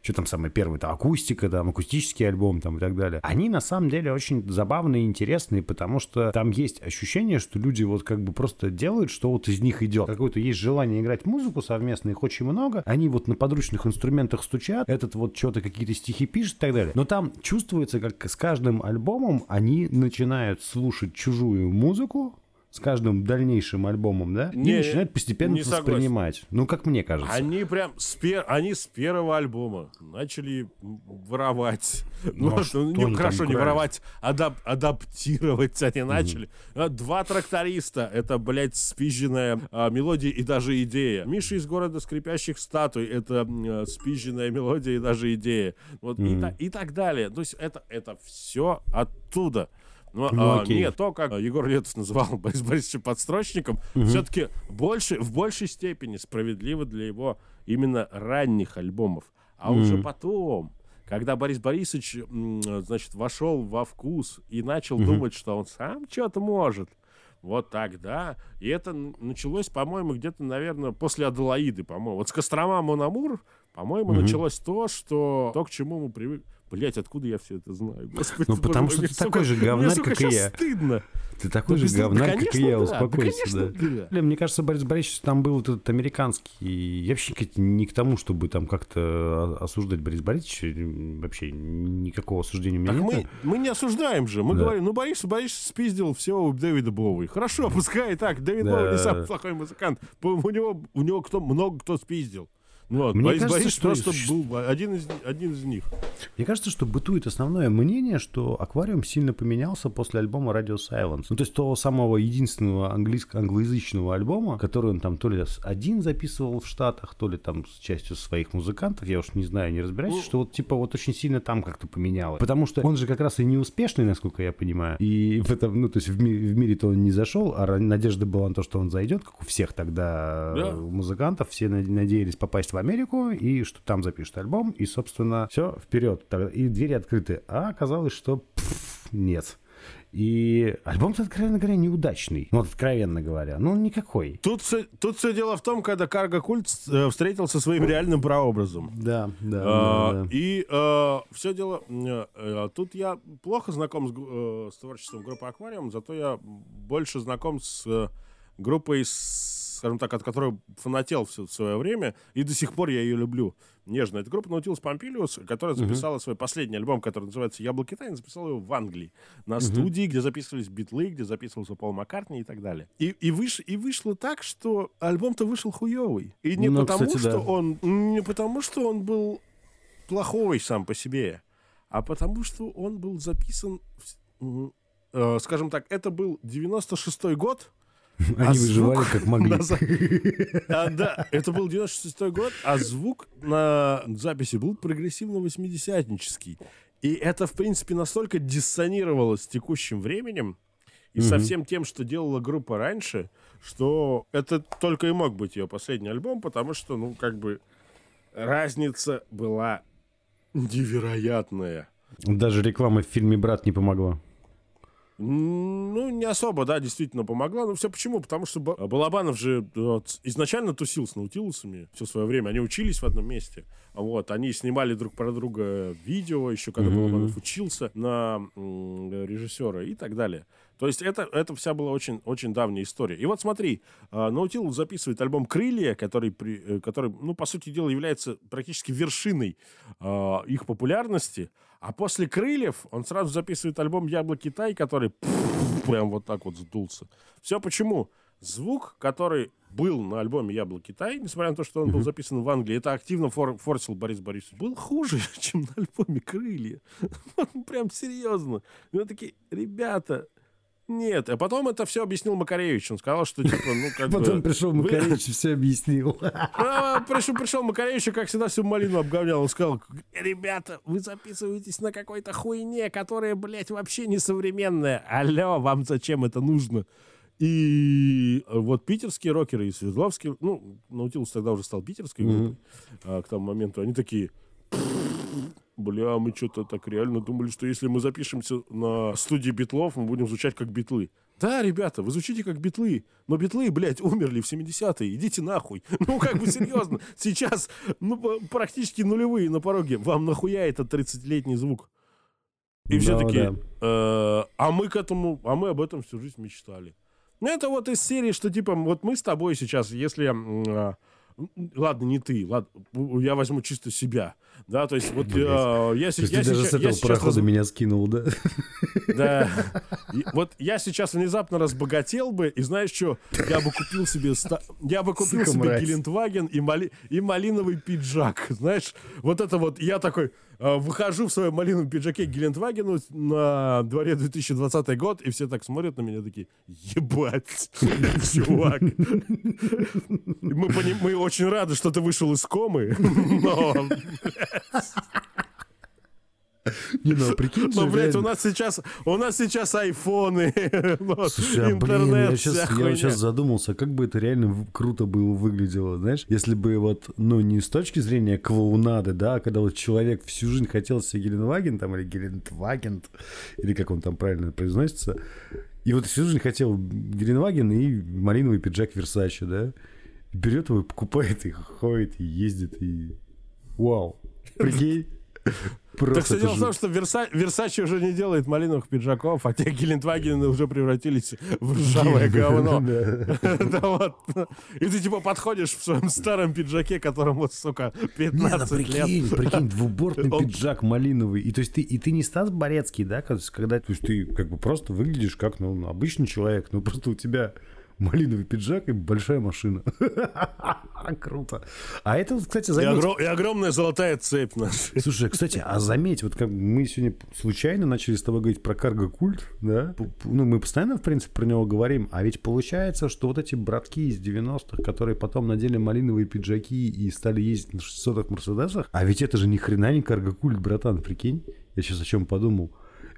что там самое первое, это акустика, там, акустический альбом там и так далее. Они на самом деле очень забавные и интересные, потому что там есть ощущение, что люди вот как бы просто делают, что вот из них идет. Какое-то есть желание играть музыку совместно, их очень много. Они вот на подручных инструментах стучат, этот вот что-то какие-то стихи пишет и так далее. Но там чувствуется, как с каждым альбомом они начинают слушать чужую музыку, с каждым дальнейшим альбомом, да, Не, и начинают постепенно не согласен. воспринимать. Ну, как мне кажется. Они прям с, пер- они с первого альбома начали воровать. Ну, Ну, а что ну, хорошо, не воровать, адап- адаптировать они начали. А, Два тракториста, это, блядь, спизженная а, мелодия и даже идея. Миша из города скрипящих статуй, это э, спизженная мелодия и даже идея. Вот, и, та- и так далее. То есть это, это все оттуда. Но, Ну, а, окей. нет, то, как Егор Летов называл Борис Борисовича подстрочником, все-таки больше, в большей степени справедливо для его именно ранних альбомов. А уже потом, когда Борис Борисович, значит, вошел во вкус и начал думать, что он сам что-то может, Вот тогда. И это началось, по-моему, где-то, наверное, после Аделаиды, по-моему. Вот с Кострома Монамур, по-моему, Мгм. началось то, что... То, к чему мы привыкли. Блять, откуда я все это знаю? Господи, Ну, потому что ты такой же говнарь, как и я. стыдно. Ты такой же говнарь, как и я, успокойся, да. мне кажется, Борис Борисович там был вот этот американский. Я вообще не к тому, чтобы там как-то осуждать Бориса Борисовича. Вообще никакого осуждения у меня Так нет. мы, не осуждаем же. Мы говорим, ну Борис Борис спиздил все у Дэвида Боуи. Хорошо, пускай так. Дэвид. Боуи не самый плохой музыкант. По- У него, у него кто, много кто спиздил. Ну, вот, Мне Борис кажется, Борисович что просто суще- был один из, один из них. Мне кажется, что бытует основное мнение, что аквариум сильно поменялся после альбома Radio Silence. Ну, то есть того самого единственного английско- англоязычного альбома, который он там то ли один записывал в Штатах, то ли там с частью своих музыкантов, я уж не знаю, не разбираюсь, Ну, что вот типа вот очень сильно там как-то поменялось. Потому что он же как раз и неуспешный, насколько я понимаю. И в этом, ну, то есть в, ми- в мире-то он не зашел, а надежда была на то, что он зайдет, как у всех тогда Да. музыкантов. Все над- надеялись попасть в Америку и что там запишет альбом, и, собственно, все, вперед. И двери открыты. А оказалось, что пф, нет. И альбом-то, откровенно говоря, неудачный. Ну, вот откровенно говоря. Ну, он никакой. Тут, все- тут все дело в том, когда Карго Культ э, встретился своим реальным прообразом. Да, да, А, да, да. И все дело... э, э, Тут я плохо знаком с, с творчеством группы Аквариум, зато я больше знаком с группой, с- скажем так, от которой фанател все в свое время, и до сих пор я ее люблю нежно. Это группа Наутилус Помпилиус, которая записала свой последний альбом, который называется «Яблоки тайны», записала его в Англии, на студии, где записывались битлы, где записывался Пол Маккартни и так далее. И, и, выш- и вышло так, что альбом-то вышел хуевый. И не Ну, потому, кстати, что да. он... Не потому, что он был плохой сам по себе, а потому что он был записан, в э, скажем так, это был 96-й год. а Они выживали звук как могли. А, да, это был 96-й год, а звук на записи был прогрессивно-восьмидесятнический. И это, в принципе, настолько диссонировало с текущим временем и со всем тем, что делала группа раньше, что это только и мог быть ее последний альбом, потому что, ну, как бы, разница была невероятная. Даже реклама в фильме «Брат» не помогла. Ну, не особо, да, действительно помогла. Ну, все почему? Потому что Ба- Балабанов же вот, изначально тусил с наутилусами все свое время. Они учились в одном месте. Вот, они снимали друг про друга видео, еще когда Мгм. Балабанов учился на режиссера и так далее. То есть это, это вся была очень, очень давняя история. И вот смотри, а, Наутилус записывает альбом «Крылья», который, при- э, который, ну, по сути дела, является практически вершиной а, их популярности. А после «Крыльев» он сразу записывает альбом «Яблоки Тай», который прям вот так вот сдулся. Все почему? Звук, который был на альбоме «Яблоки Тай», несмотря на то, что он был записан в Англии, это активно фор- форсил Борис Борисович, был хуже, чем на альбоме «Крылья». Прям серьезно. Мы такие, ребята, нет. А потом это все объяснил Макаревич. Он сказал, что типа, ну, как бы... Потом пришел вы- Макаревич и все объяснил. а, пришел, пришел Макаревич, и, как всегда, всю малину обговнял. Он сказал, ребята, вы записываетесь на какой-то хуйне, которая, блядь, вообще не современная. Алло, вам зачем это нужно? И вот питерские рокеры и Свердловские, ну, Наутилус тогда уже стал питерской группой а, к тому моменту, они такие, бля, мы что-то так реально думали, что если мы запишемся на студии битлов, мы будем звучать как битлы. Да, ребята, вы звучите как битлы, но битлы, блядь, умерли в 70-е, идите нахуй. Ну, как бы серьезно, сейчас ну, практически нулевые на пороге. Вам нахуя этот 30-летний звук? И все таки да. а мы к этому, а мы об этом всю жизнь мечтали. Ну, это вот из серии, что типа, вот мы с тобой сейчас, если... Ладно, не ты, ладно, я возьму чисто себя, да, то есть вот а, я, То се- есть я ты даже сейчас, с я этого сейчас парохода раз- меня скинул, да? да. И вот я сейчас внезапно разбогател бы, и знаешь что? Я бы купил себе, ста- я бы купил Сука, себе мразь. Гелендваген и, мали- и малиновый пиджак. Знаешь, вот это вот, я такой, э, выхожу в своем малиновом пиджаке Гелендвагену на дворе 2020 год, и все так смотрят на меня такие, ебать, чувак. Мы очень рады, что ты вышел из комы, но... Не, ну, прикинь Ну, блядь, у реально. нас сейчас, у нас сейчас айфоны, Слушай, а, блин, интернет, я вся сейчас, я вот сейчас задумался, как бы это реально круто было выглядело, знаешь, если бы вот, ну, не с точки зрения клоунады, да, а когда вот человек всю жизнь хотел себе Геленваген, там, или Гелендваген, или как он там правильно произносится, и вот всю жизнь хотел Геленваген и малиновый пиджак Версачи, да, берет его покупает, и ходит, и ездит, и вау, прикинь. Так Просто все это дело в том, что Верса... Версачи уже не делает малиновых пиджаков, а те Гелендвагены уже превратились в ржавое говно. И ты типа подходишь в своем старом пиджаке, которому, сука, Не, ну 15 лет. прикинь, прикинь, двубортный пиджак малиновый. И то есть ты, и ты не Стас Борецкий, да, когда то есть ты как бы просто выглядишь как ну, обычный человек, но просто у тебя малиновый пиджак и большая машина. Круто. А это, кстати, И, заметь. огром- и огромная золотая цепь наша. Слушай, кстати, а заметь, вот как мы сегодня случайно начали с тобой говорить про карго-культ, да? Ну, мы постоянно, в принципе, про него говорим, а ведь получается, что вот эти братки из 90-х, которые потом надели малиновые пиджаки и стали ездить на 600-х Мерседесах, а ведь это же ни хрена не карго-культ, братан, прикинь? Я сейчас о чем подумал.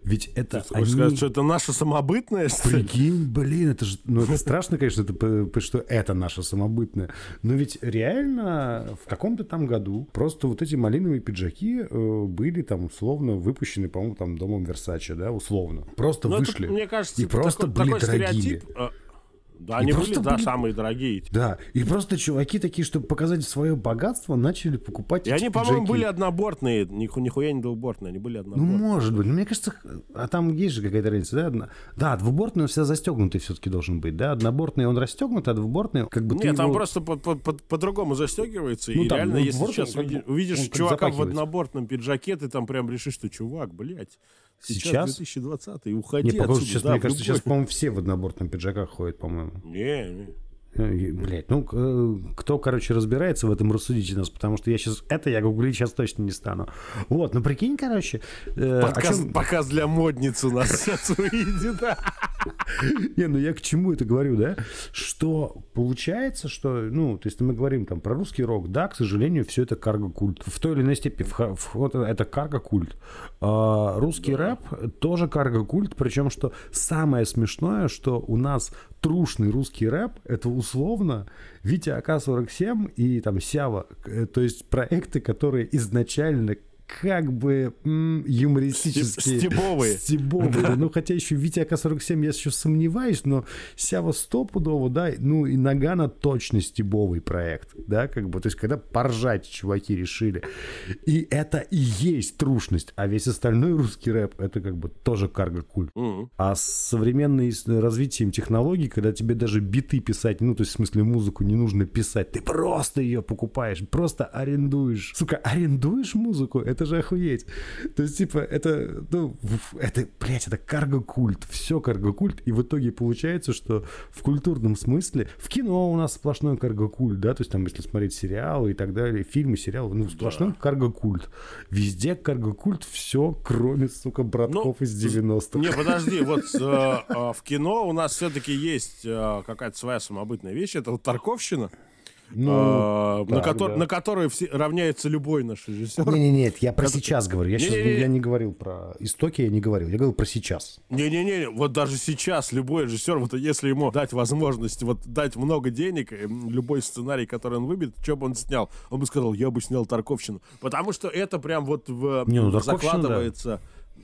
Ведь это Ты они... сказать, что это наша самобытная? Прикинь, блин, это же, ну, это страшно, конечно, это, что это наше самобытное. Но ведь реально в каком-то там году просто вот эти малиновые пиджаки э, были там условно выпущены, по-моему, там домом Версаче, да, условно. Просто Ну, это, вышли. мне кажется, и это просто такой, были такой дорогими. стереотип. Да, И они просто были, да, были- самые дорогие. Да, и просто чуваки такие, чтобы показать свое богатство, начали покупать И они, по-моему, были однобортные, ниху- нихуя не двубортные, они были Ну, однобортные. может быть. Но мне кажется, а там есть же какая-то разница, да? Одна- Да, двубортный он вся застегнутый все-таки должен быть, да? Однобортный он расстегнут, а двубортный как бы Нет, там его- просто по- по- по- по-другому застегивается. Ну, и там, реально, ну, если сейчас увидишь, чувака в однобортном пиджаке, ты там прям решишь, что чувак, блядь, сейчас, Сейчас? 2020 уходи Не, отсюда, сейчас, да, мне кажется, любой- сейчас, по-моему, все в однобортном пиджаках ходят, по-моему. Не, не. Э, и, Блядь, ну, э, кто, короче, разбирается в этом, рассудите нас, потому что я сейчас, это я гуглить сейчас точно не стану. Вот, ну, прикинь, короче, э, Показ, чем- показ для модниц у нас сейчас выйдет. Не, ну я к чему это говорю, да? Что получается, что, ну, то есть мы говорим там про русский рок, да, к сожалению, все это карго-культ. В той или иной степени вход это карго-культ. А русский рэп тоже карго-культ, причем что самое смешное, что у нас трушный русский рэп, это условно Витя АК-47 и там Сява, э, то есть проекты, которые изначально как бы м, юмористические. Стеб- стебовые. Стебовые, да. Ну, хотя еще Витя АК-47 я еще сомневаюсь, но Сява стопудово, да, ну и Нагана точно стебовый проект, да, как бы, то есть когда поржать чуваки решили. И это и есть трушность, а весь остальной русский рэп, это как бы тоже карго-культ. Мгм. А с современным развитием технологий, когда тебе даже биты писать, ну, то есть, в смысле, музыку не нужно писать, ты просто ее покупаешь, просто арендуешь. Сука, арендуешь музыку? Это же охуеть. То есть, типа, это, ну, это, блядь, это карго-культ. Все карго-культ. И в итоге получается, что в культурном смысле, в кино у нас сплошной карго-культ, да, то есть, там, если смотреть сериалы и так далее, фильмы, сериалы, ну, сплошной карго-культ. Везде карго-культ, все, кроме, сука, братков Ну, из 90-х. Не, подожди, вот э, э, в кино у нас все-таки есть э, какая-то своя самобытная вещь. Это вот Тарковщина, Ну, э, на, так, котор- да. на которой все, равняется любой наш режиссер. Не, не, нет, я про сейчас говорю. Я, сейчас, я не говорил про истоки, я не говорил. Я говорил про сейчас. Не-не-не, вот даже сейчас любой режиссер, вот если ему дать возможность, вот дать много денег, э, любой сценарий, который он выберет, что бы он снял, он бы сказал, я бы снял Тарковщину. Потому что это прям вот в, Не, ну, Тарковщина, закладывается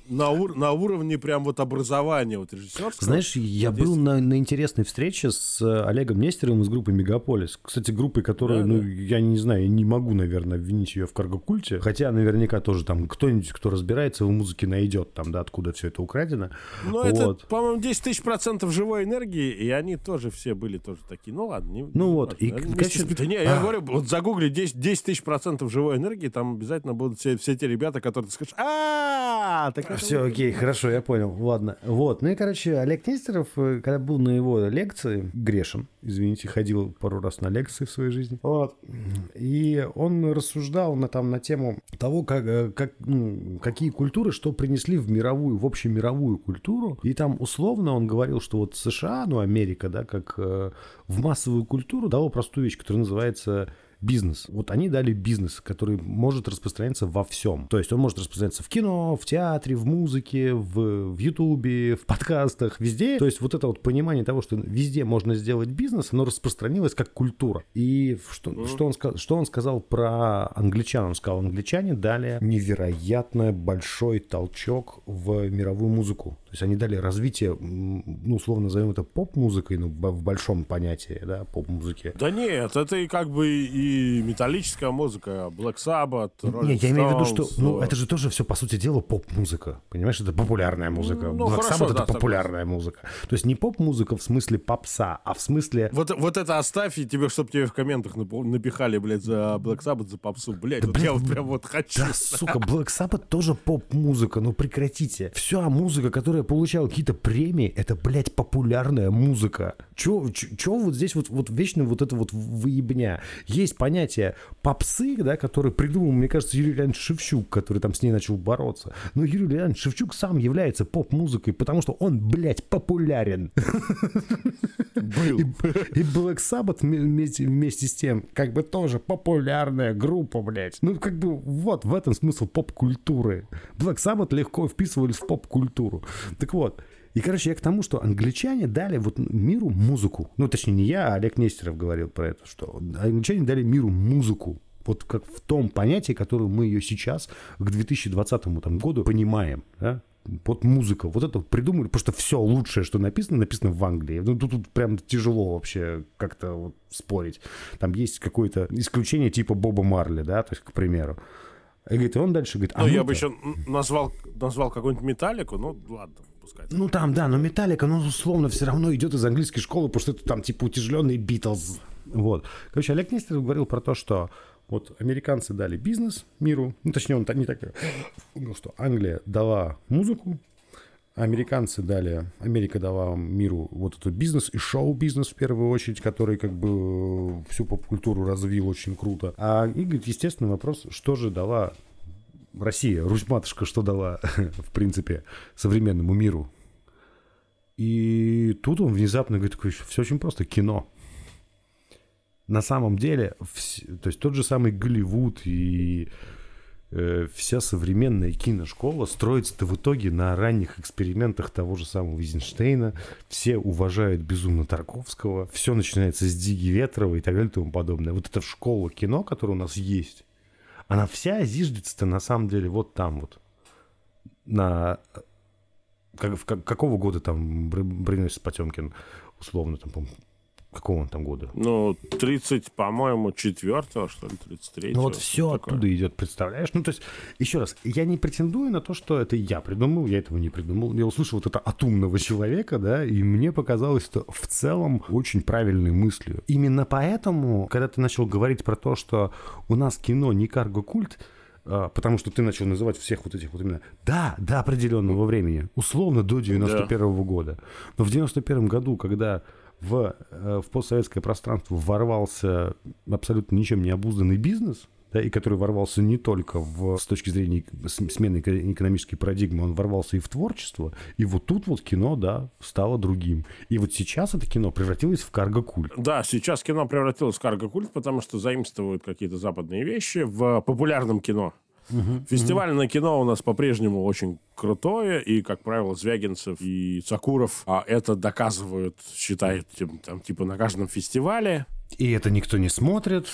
на, ур- на уровне прям вот образования вот режиссерского. Знаешь, я Вот был на, на интересной встрече с э, Олегом Нестеровым из группы Мегаполис. Кстати, группы, которые, Да, ну, да. я не знаю, я не могу, наверное, обвинить ее в карго-культе. Хотя наверняка тоже там кто-нибудь, кто разбирается в музыке, найдет там, да, откуда все это украдено. Ну, это, Вот. по-моему, 10 тысяч процентов живой энергии, и они тоже все были тоже такие. Ну ладно. Не, Ну вот, и, с- Да не, я а. говорю, вот загугли 10, 10 тысяч процентов живой энергии, там обязательно будут все, все те ребята, которые ты скажешь, а так Все, вот». окей, хорошо, я понял. Ладно. Вот. Ну и, короче, Олег Нестеров, э, когда был на его лекции, грешен, извините, ходил пару раз на лекции в своей жизни. Вот. И он рассуждал на, там, на тему того, как, э, как, ну, какие культуры что принесли в мировую, в общемировую культуру. И там условно он говорил, что вот США, ну, Америка, да, как э, в массовую культуру дало простую вещь, которая называется бизнес. Вот они дали бизнес, который может распространяться во всем. То есть он может распространяться в кино, в театре, в музыке, в, в Ютубе, в подкастах, везде. То есть вот это вот понимание того, что везде можно сделать бизнес, оно распространилось как культура. И что, mm. что, он, что он сказал про англичан? Он сказал, англичане дали невероятно большой толчок в мировую музыку. То есть они дали развитие, ну, условно назовем это поп-музыкой, ну, в большом понятии, да, поп-музыки. Да нет, это и как бы и металлическая музыка, Black Sabbath, Rolling Не, я имею в виду, что, ну, это же тоже все, по сути дела, поп-музыка. Понимаешь, это популярная музыка. Ну, Black хорошо, Sabbath да, это популярная музыка. То есть не поп-музыка в смысле попса, а в смысле... Вот, вот это оставь, и тебе, чтобы тебе в комментах напихали, блядь, за Black Sabbath, за попсу. Блядь, вот блядь, я вот прям вот хочу. Да, сука, Black Sabbath тоже поп-музыка, ну прекратите. Вся музыка, которая получала какие-то премии, это, блядь, популярная музыка. Чё, чё, чё вот здесь вот, вот вечно вот это вот выебня? Есть понятие попсы, да, который придумал, мне кажется, Юрий Леонидович Шевчук, который там с ней начал бороться. Но Юрий Леонидович Шевчук сам является поп-музыкой, потому что он, блядь, популярен. Был. И, и Black Sabbath вместе, вместе с тем, как бы тоже популярная группа, блядь. Ну, как бы вот в этом смысл поп-культуры. Black Sabbath легко вписывались в поп-культуру. Так вот, и, короче, я к тому, что англичане дали вот миру музыку. Ну, точнее, не я, а Олег Нестеров говорил про это, что англичане дали миру музыку. Вот как в том понятии, которое мы ее сейчас, к 2020 там, году, понимаем. Да? Вот музыка, вот это придумали, что все лучшее, что написано, написано в Англии. Ну, тут, тут прям тяжело вообще как-то вот спорить. Там есть какое-то исключение типа Боба Марли, да, то есть, к примеру. И говорит, и он дальше говорит, а Ну, я бы еще назвал, назвал какую-нибудь металлику, ну, ладно, пускай. Ну там, да, но Металлика, ну, условно, все равно идет из английской школы, потому что это там типа утяжеленный Битлз. Вот. Короче, Олег Нестеров говорил про то, что вот американцы дали бизнес миру, ну, точнее, он не так говорил, что Англия дала музыку, американцы дали, Америка дала миру вот этот бизнес и шоу-бизнес в первую очередь, который как бы всю поп-культуру развил очень круто. А и, говорит, естественный вопрос, что же дала Россия, Русь-матушка, что дала, в принципе, современному миру? И тут он внезапно говорит, все очень просто, кино. На самом деле, то есть тот же самый Голливуд и э, вся современная киношкола строится в итоге на ранних экспериментах того же самого Визенштейна. Все уважают безумно Тарковского. Все начинается с Диги Ветрова и так далее и тому подобное. Вот эта школа кино, которая у нас есть, она вся зиждется-то на самом деле вот там вот. На... Как, в- как- какого года там Бр- броненосец Потемкин, условно, там, какого он там года? Ну, 30, по-моему, четвертого, что ли, 33 Ну вот все оттуда идет, представляешь? Ну то есть, еще раз, я не претендую на то, что это я придумал, я этого не придумал. Я услышал вот это от умного человека, да, и мне показалось, что в целом очень правильной мыслью. Именно поэтому, когда ты начал говорить про то, что у нас кино не карго-культ, а, потому что ты начал называть всех вот этих вот именно, да, до определенного времени, условно до 91 года. Но в 91 году, когда в, э, в постсоветское пространство ворвался абсолютно ничем не обузданный бизнес, да, и который ворвался не только в, с точки зрения смены эко- экономической парадигмы, он ворвался и в творчество, и вот тут вот кино, да, стало другим. И вот сейчас это кино превратилось в карго-культ. Да, сейчас кино превратилось в карго-культ, потому что заимствуют какие-то западные вещи в популярном кино. Фестивальное кино у нас по-прежнему очень крутое, и, как правило, Звягинцев и Сакуров а, это доказывают, считают, тем- там, типа, на каждом фестивале. И это никто не смотрит.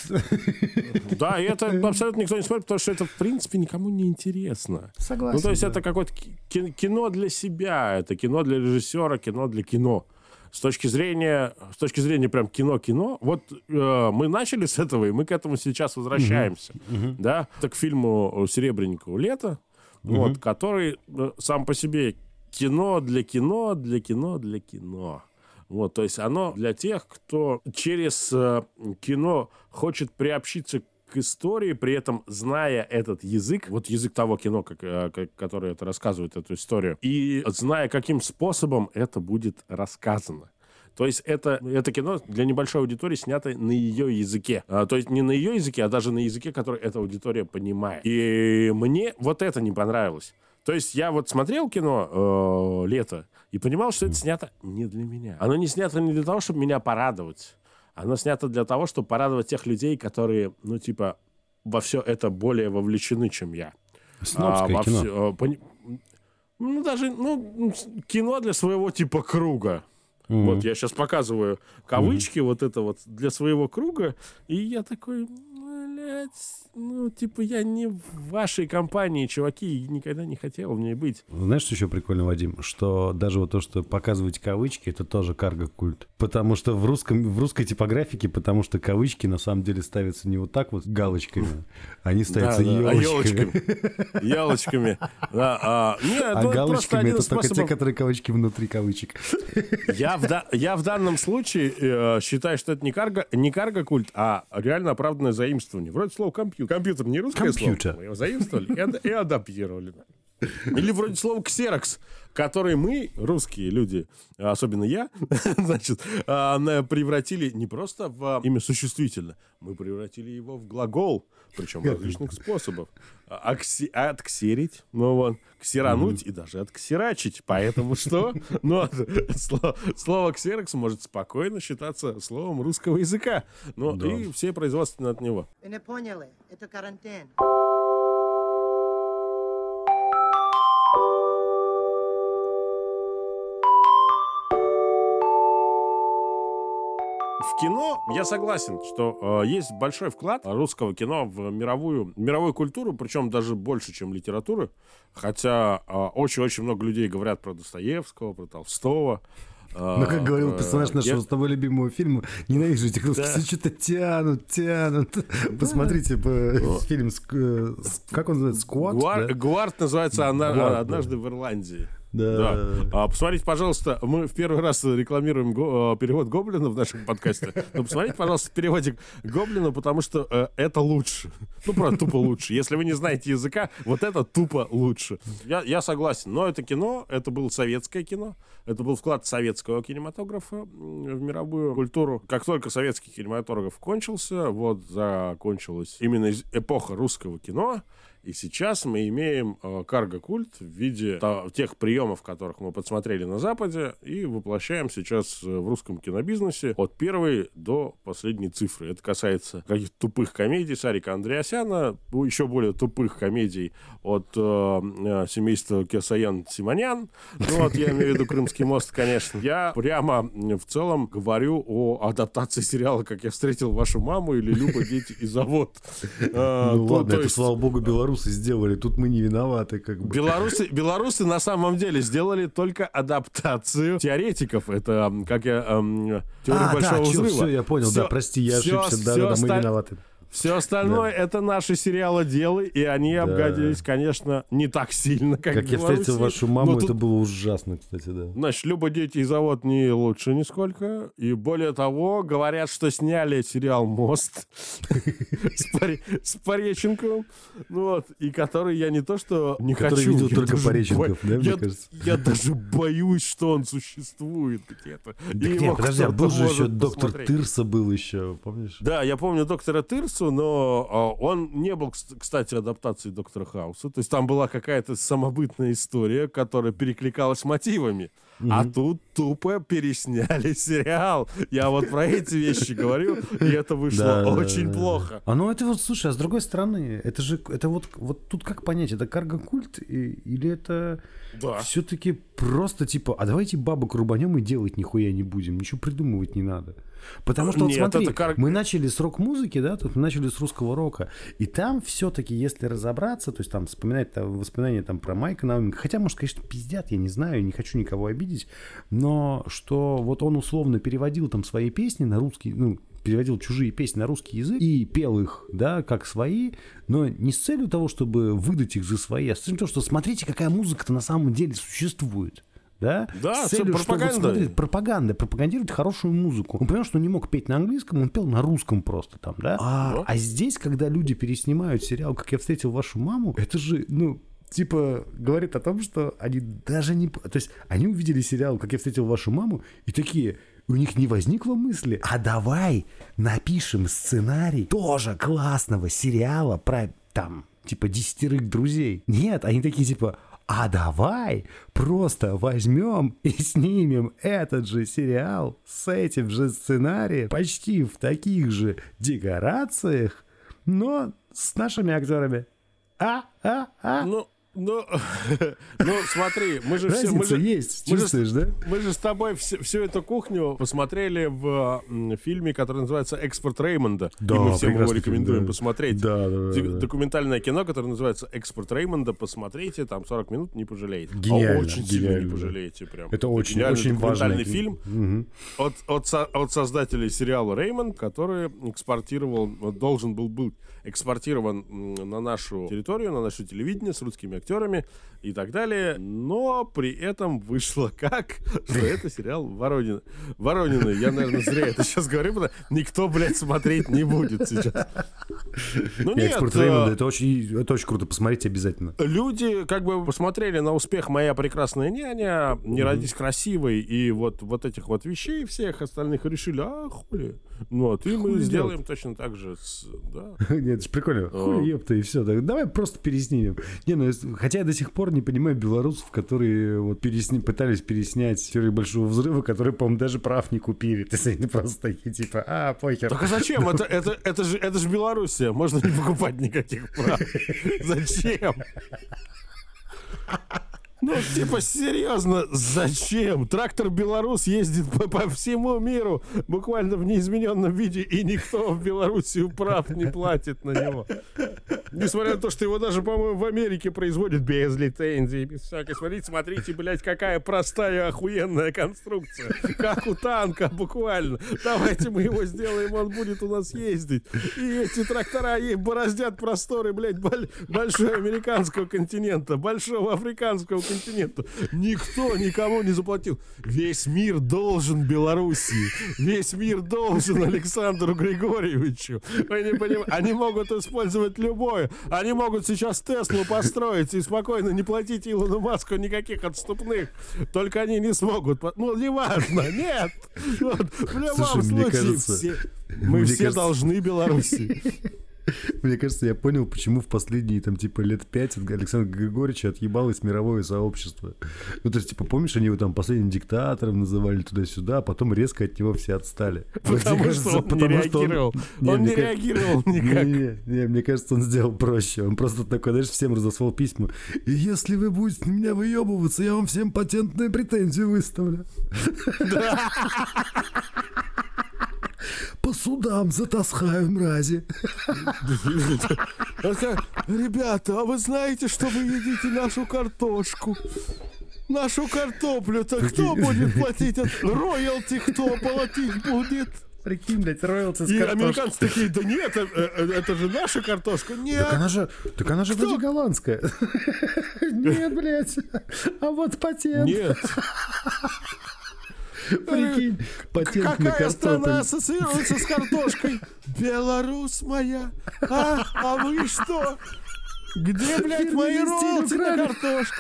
Да, и это абсолютно никто не смотрит, потому что это, в принципе, никому не интересно. Согласен. Ну, то есть да. это какое-то ки- кино для себя, это кино для режиссера, кино для кино. С точки зрения, с точки зрения прям кино-кино, вот э, мы начали с этого, и мы к этому сейчас возвращаемся. Да? Это к фильму Серебренникова «Лето», вот, который э, сам по себе кино для кино, для кино, для кино. Вот, то есть оно для тех, кто через э, кино хочет приобщиться к истории, при этом зная этот язык, вот язык того кино, как, э, как- которое это рассказывает эту историю, и зная, каким способом это будет рассказано. То есть это, это кино для небольшой аудитории снято на ее языке. А, то есть не на ее языке, а даже на языке, который эта аудитория понимает. И мне вот это не понравилось. То есть я вот смотрел кино э, «Лето» и понимал, что это снято не для меня. Оно не снято не для того, чтобы меня порадовать. Оно снято для того, чтобы порадовать тех людей, которые, ну, типа, во все это более вовлечены, чем я. Снобское во кино. э, ну, даже, ну, кино для своего типа круга. Мгм. Вот я сейчас показываю кавычки, вот это вот для своего круга, и я такой, блядь, ну, типа, я не в вашей компании, чуваки, и никогда не хотел в ней быть. Знаешь, что еще прикольно, Вадим? Что даже вот то, что показывать кавычки, это тоже карго-культ. Потому что в, русском, в русской типографике, потому что кавычки на самом деле ставятся не вот так вот галочками, они ставятся Да, а елочками. елочками. Елочками. Да, а, нет, А ну, галочками это из только те, которые кавычки внутри кавычек. Я в, да- я в данном случае э, считаю, что это не карго, не карго-культ, а реально оправданное заимствование. Вроде слова компьютер. Компьютер не русское Компьютер. слово. Мы его заимствовали и, ад- и адаптировали. Или вроде слова ксерокс, который мы, русские люди, особенно я, значит, а, превратили не просто в имя существительное, мы превратили его в глагол, причем различных способов. А- акси- Отксерить, ну вот, ксерануть и даже отксерачить. Поэтому что? Ну, слово ксерокс может спокойно считаться словом русского языка. Ну, и все производственные от него. Вы не поняли? Это карантин. В кино я согласен, что э, есть большой вклад русского кино в мировую, мировую культуру, причем даже больше, чем литературы. Хотя э, очень-очень много людей говорят про Достоевского, про Толстого. э, Ну, как говорил э, персонаж нашего я- с тобой любимого фильма, ненавижу этих русских, Да. что-то тянут, тянут. Посмотрите по- фильм, э, как он называется, «Сквот»? Гуар- да? Гуард называется однажды в Ирландии. Да. А, посмотрите, пожалуйста, мы в первый раз рекламируем го- э, перевод Гоблина в нашем подкасте. Но посмотрите, пожалуйста, переводик Гоблина, потому что э, это лучше. Ну, правда, тупо лучше. Если вы не знаете языка, вот это тупо лучше. Я, я согласен. Но это кино, это было советское кино. Это был вклад советского кинематографа в мировую культуру. Как только советский кинематограф кончился, вот закончилась именно эпоха русского кино. И сейчас мы имеем э, карго-культ в виде та- тех приемов, которых мы подсмотрели на Западе, и воплощаем сейчас э, в русском кинобизнесе от первой до последней цифры. Это касается каких-то тупых комедий Сарика Андреасяна, еще более тупых комедий от э, э, семейства Кесаян Симонян. Ну, вот я имею в виду Крымский мост, конечно. Я прямо в целом говорю о адаптации сериала «Как я встретил вашу маму» или «Люба, дети и завод». Э, Ну то- ладно, то это, слава богу, белорусы сделали, тут мы не виноваты, как бы. Белорусы, белорусы на самом деле сделали только адаптацию теоретиков. Это, как я, эм, теория А, большого да, взрыва. всё, я понял, Всё- да, прости, я всё- ошибся, да, всё да, да, мы оста- виноваты. Все остальное это наши сериалоделы, и они обгадились, конечно, не так сильно, как, Как я встретил вашу маму, это было ужасно, кстати, да. Значит, Люба, дети и завод не лучше нисколько. И более того, говорят, что сняли сериал «Мост» с Пореченковым. Ну вот, и который я не то что не Который хочу. видел я только Пореченков, да, мне кажется? Я даже боюсь, что он существует где-то. Подожди, а был же еще доктор. Тырса был еще, помнишь? Да, я помню доктора Тырсу, но а, он не был, кс- кстати, адаптацией доктора Хауса. То есть там была какая-то самобытная история, которая перекликалась мотивами. А тут тупо пересняли сериал. Я вот про эти вещи говорю, и это вышло очень плохо. А ну это вот, слушай, а с другой стороны, это же, это вот, вот тут как понять, это карго-культ или это все-таки просто типа, а давайте бабок рубанем и делать нихуя не будем, ничего придумывать не надо. Потому что, вот Нет, смотри, это кар- мы начали с рок-музыки, да, тут мы начали с русского рока, и там все-таки, если разобраться, то есть там вспоминать там, воспоминания там про Майка Науменко, хотя, может, конечно, пиздят, я не знаю, не хочу никого обидеть, но что вот он условно переводил там свои песни на русский, ну, переводил чужие песни на русский язык и пел их, да, как свои, но не с целью того, чтобы выдать их за свои, а с целью того, что смотрите, какая музыка-то на самом деле существует. Да? Да, С целью, всё, чтобы, пропаганда. смотрите, пропаганда, пропагандировать хорошую музыку. Он понял, что он не мог петь на английском, он пел на русском просто там, да? А, а здесь, когда люди переснимают сериал «Как я встретил вашу маму», это же, ну, типа, говорит о том, что они даже не... То есть они увидели сериал «Как я встретил вашу маму» и такие... У них не возникло мысли, а давай напишем сценарий тоже классного сериала про там, типа, десятерых друзей. Нет, они такие, типа, а давай просто возьмем и снимем этот же сериал с этим же сценарием, почти в таких же декорациях, но с нашими актерами. А, а, а. Ну, ну, ну, смотри, мы же все... Мы Разница же, есть, мы же чувствуешь, да? Мы же с тобой всю, всю эту кухню посмотрели в м, фильме, который называется «Экспорт Реймонда». Да, и мы всем его рекомендуем фильм, да. посмотреть. Да, да, да. Документальное кино, которое называется «Экспорт Реймонда». Посмотрите, там 40 минут, не пожалеете. Гениально, А очень сильно гениально, не да. пожалеете. Прям. Это очень, гениальный очень важный документальный фильм от, от, со- от создателей сериала «Реймонд», который экспортировал, должен был быть экспортирован на нашу территорию, на наше телевидение с русскими актерами и так далее. Но при этом вышло как? Что это сериал Воронина. Воронины. Я, наверное, зря это сейчас говорю, потому что никто, блядь, смотреть не будет сейчас. Ну нет, экспорт Реймонда, это очень, это очень круто, посмотрите обязательно. люди как бы посмотрели на успех «Моя прекрасная няня», «Не родись красивой» и вот, вот этих вот вещей всех остальных и решили, а хули, ну, а ты мы сделаем точно так же, с- да. Нет, это же прикольно. Хули, ёпта, и все. давай просто переснимем. Не, ну, хотя я до сих пор не понимаю белорусов, которые вот пересни- пытались переснять теорию большого взрыва, которые, по-моему, даже прав не купили. Есть они просто такие, типа, а, похер. Так а зачем? Это, это, это, же, это же Белоруссия, можно не покупать никаких прав. Зачем? Ну, типа, серьезно, зачем? Трактор Беларус ездит по, по всему миру, буквально в неизмененном виде, и никто в Белоруссию прав не платит на него. Несмотря на то, что его даже, по-моему, в Америке производят без лицензии, без всякой. Смотрите, смотрите, блядь, какая простая, охуенная конструкция. Как у танка, буквально. Давайте мы его сделаем, он будет у нас ездить. И эти трактора ей бороздят просторы, блядь, боль- большого американского континента, большого африканского континента. Никто никому не заплатил. Весь мир должен Белоруссии. Весь мир должен Александру Григорьевичу. Вы не понимаете? Они могут использовать любое. Они могут сейчас Теслу построить и спокойно не платить Илону Маску никаких отступных. Только они не смогут. Ну, неважно. Нет. Вот, в любом Слушай, мне случае, кажется- все, мы все кажется- должны Беларуси. Мне кажется, я понял, почему в последние, там, типа, лет пять от Александра Григорьевича отъебалось мировое сообщество. Ну, то есть, типа, помнишь, они его там последним диктатором называли туда-сюда, а потом резко от него все отстали. Потому мне что кажется, он не потому что реагировал. Не, Он не реагировал никак. Не, не, не, мне кажется, он сделал проще. Он просто такой, знаешь, всем разослал письма. И если вы будете на меня выебываться, я вам всем патентные претензии выставлю. По судам затаскаю, мрази. Ребята, а вы знаете, что вы едите нашу картошку? Нашу картоплю-то кто будет платить? Роялти кто платить будет? Прикинь, блядь, роялти с И американцы такие, да нет, э, э, это же наша картошка. Так Нет, она же, так она же вроде голландская. Нет, блядь. А вот патент. нет. Прикинь, патент на Какая страна картофель. ассоциируется с картошкой? Беларусь моя. А, а вы что? Где, блядь, мои роялти на картошку?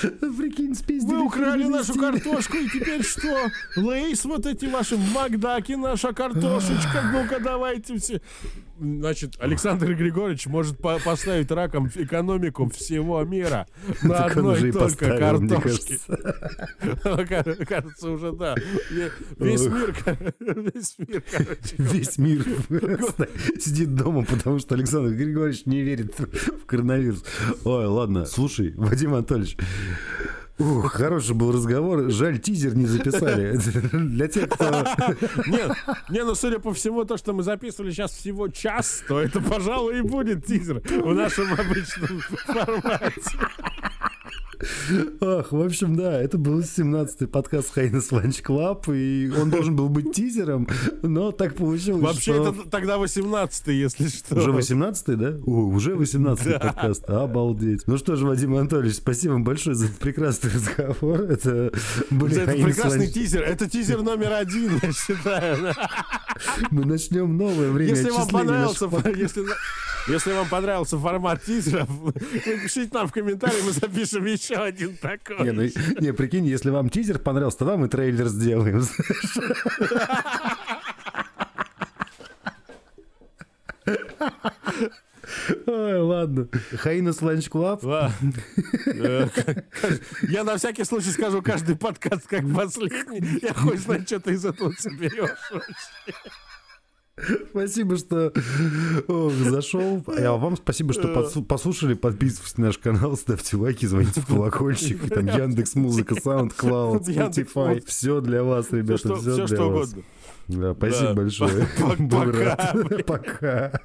Прикинь, спиздили. Вы украли нашу картошку, и теперь что? Лейс вот эти ваши, Макдаки наша картошечка. Ну-ка, давайте все. Значит, Александр Григорьевич может по- поставить раком экономику всего мира на Так одной только картошке. кажется. Уже да. Весь мир, весь мир, короче. Весь мир сидит дома, потому что Александр Григорьевич не верит в коронавирус. Ой, ладно. Слушай, Вадим Анатольевич, Ух, хороший был разговор. Жаль, тизер не записали. Для тех, кто... Нет, не, ну судя по всему, то, что мы записывали сейчас всего час, то это, пожалуй, и будет тизер в нашем обычном формате. Ах, в общем, да, это был 17-й подкаст Hyenas Lunch Club, и он должен был быть тизером, но так получилось, Вообще, что... это тогда 18-й, если что. Уже 18-й, да? О, уже 18-й подкаст. Обалдеть. Ну что ж, Вадим Анатольевич, спасибо вам большое за этот прекрасный разговор. Это были Это прекрасный Lunch- тизер. Это тизер номер один, я считаю. Мы начнем новое время Если вам понравился, если, если вам понравился формат тизеров, напишите нам в комментарии, мы запишем еще один такой. Не, ну, не, прикинь, если вам тизер понравился, тогда мы трейлер сделаем. Ой, ладно. Hyenas Lunch Club. Ла- Я на всякий случай скажу каждый подкаст как последний. Я хоть знать, что ты из этого соберешь. Спасибо, что ох, зашел. А вам спасибо, что подсу- послушали. Подписывайтесь на наш канал, ставьте лайки, звоните в колокольчик. Там Яндекс Музыка, SoundCloud, Spotify. Все для вас, ребята, Все, все что для вас. угодно. Да, спасибо Да. большое. Пока. Пока.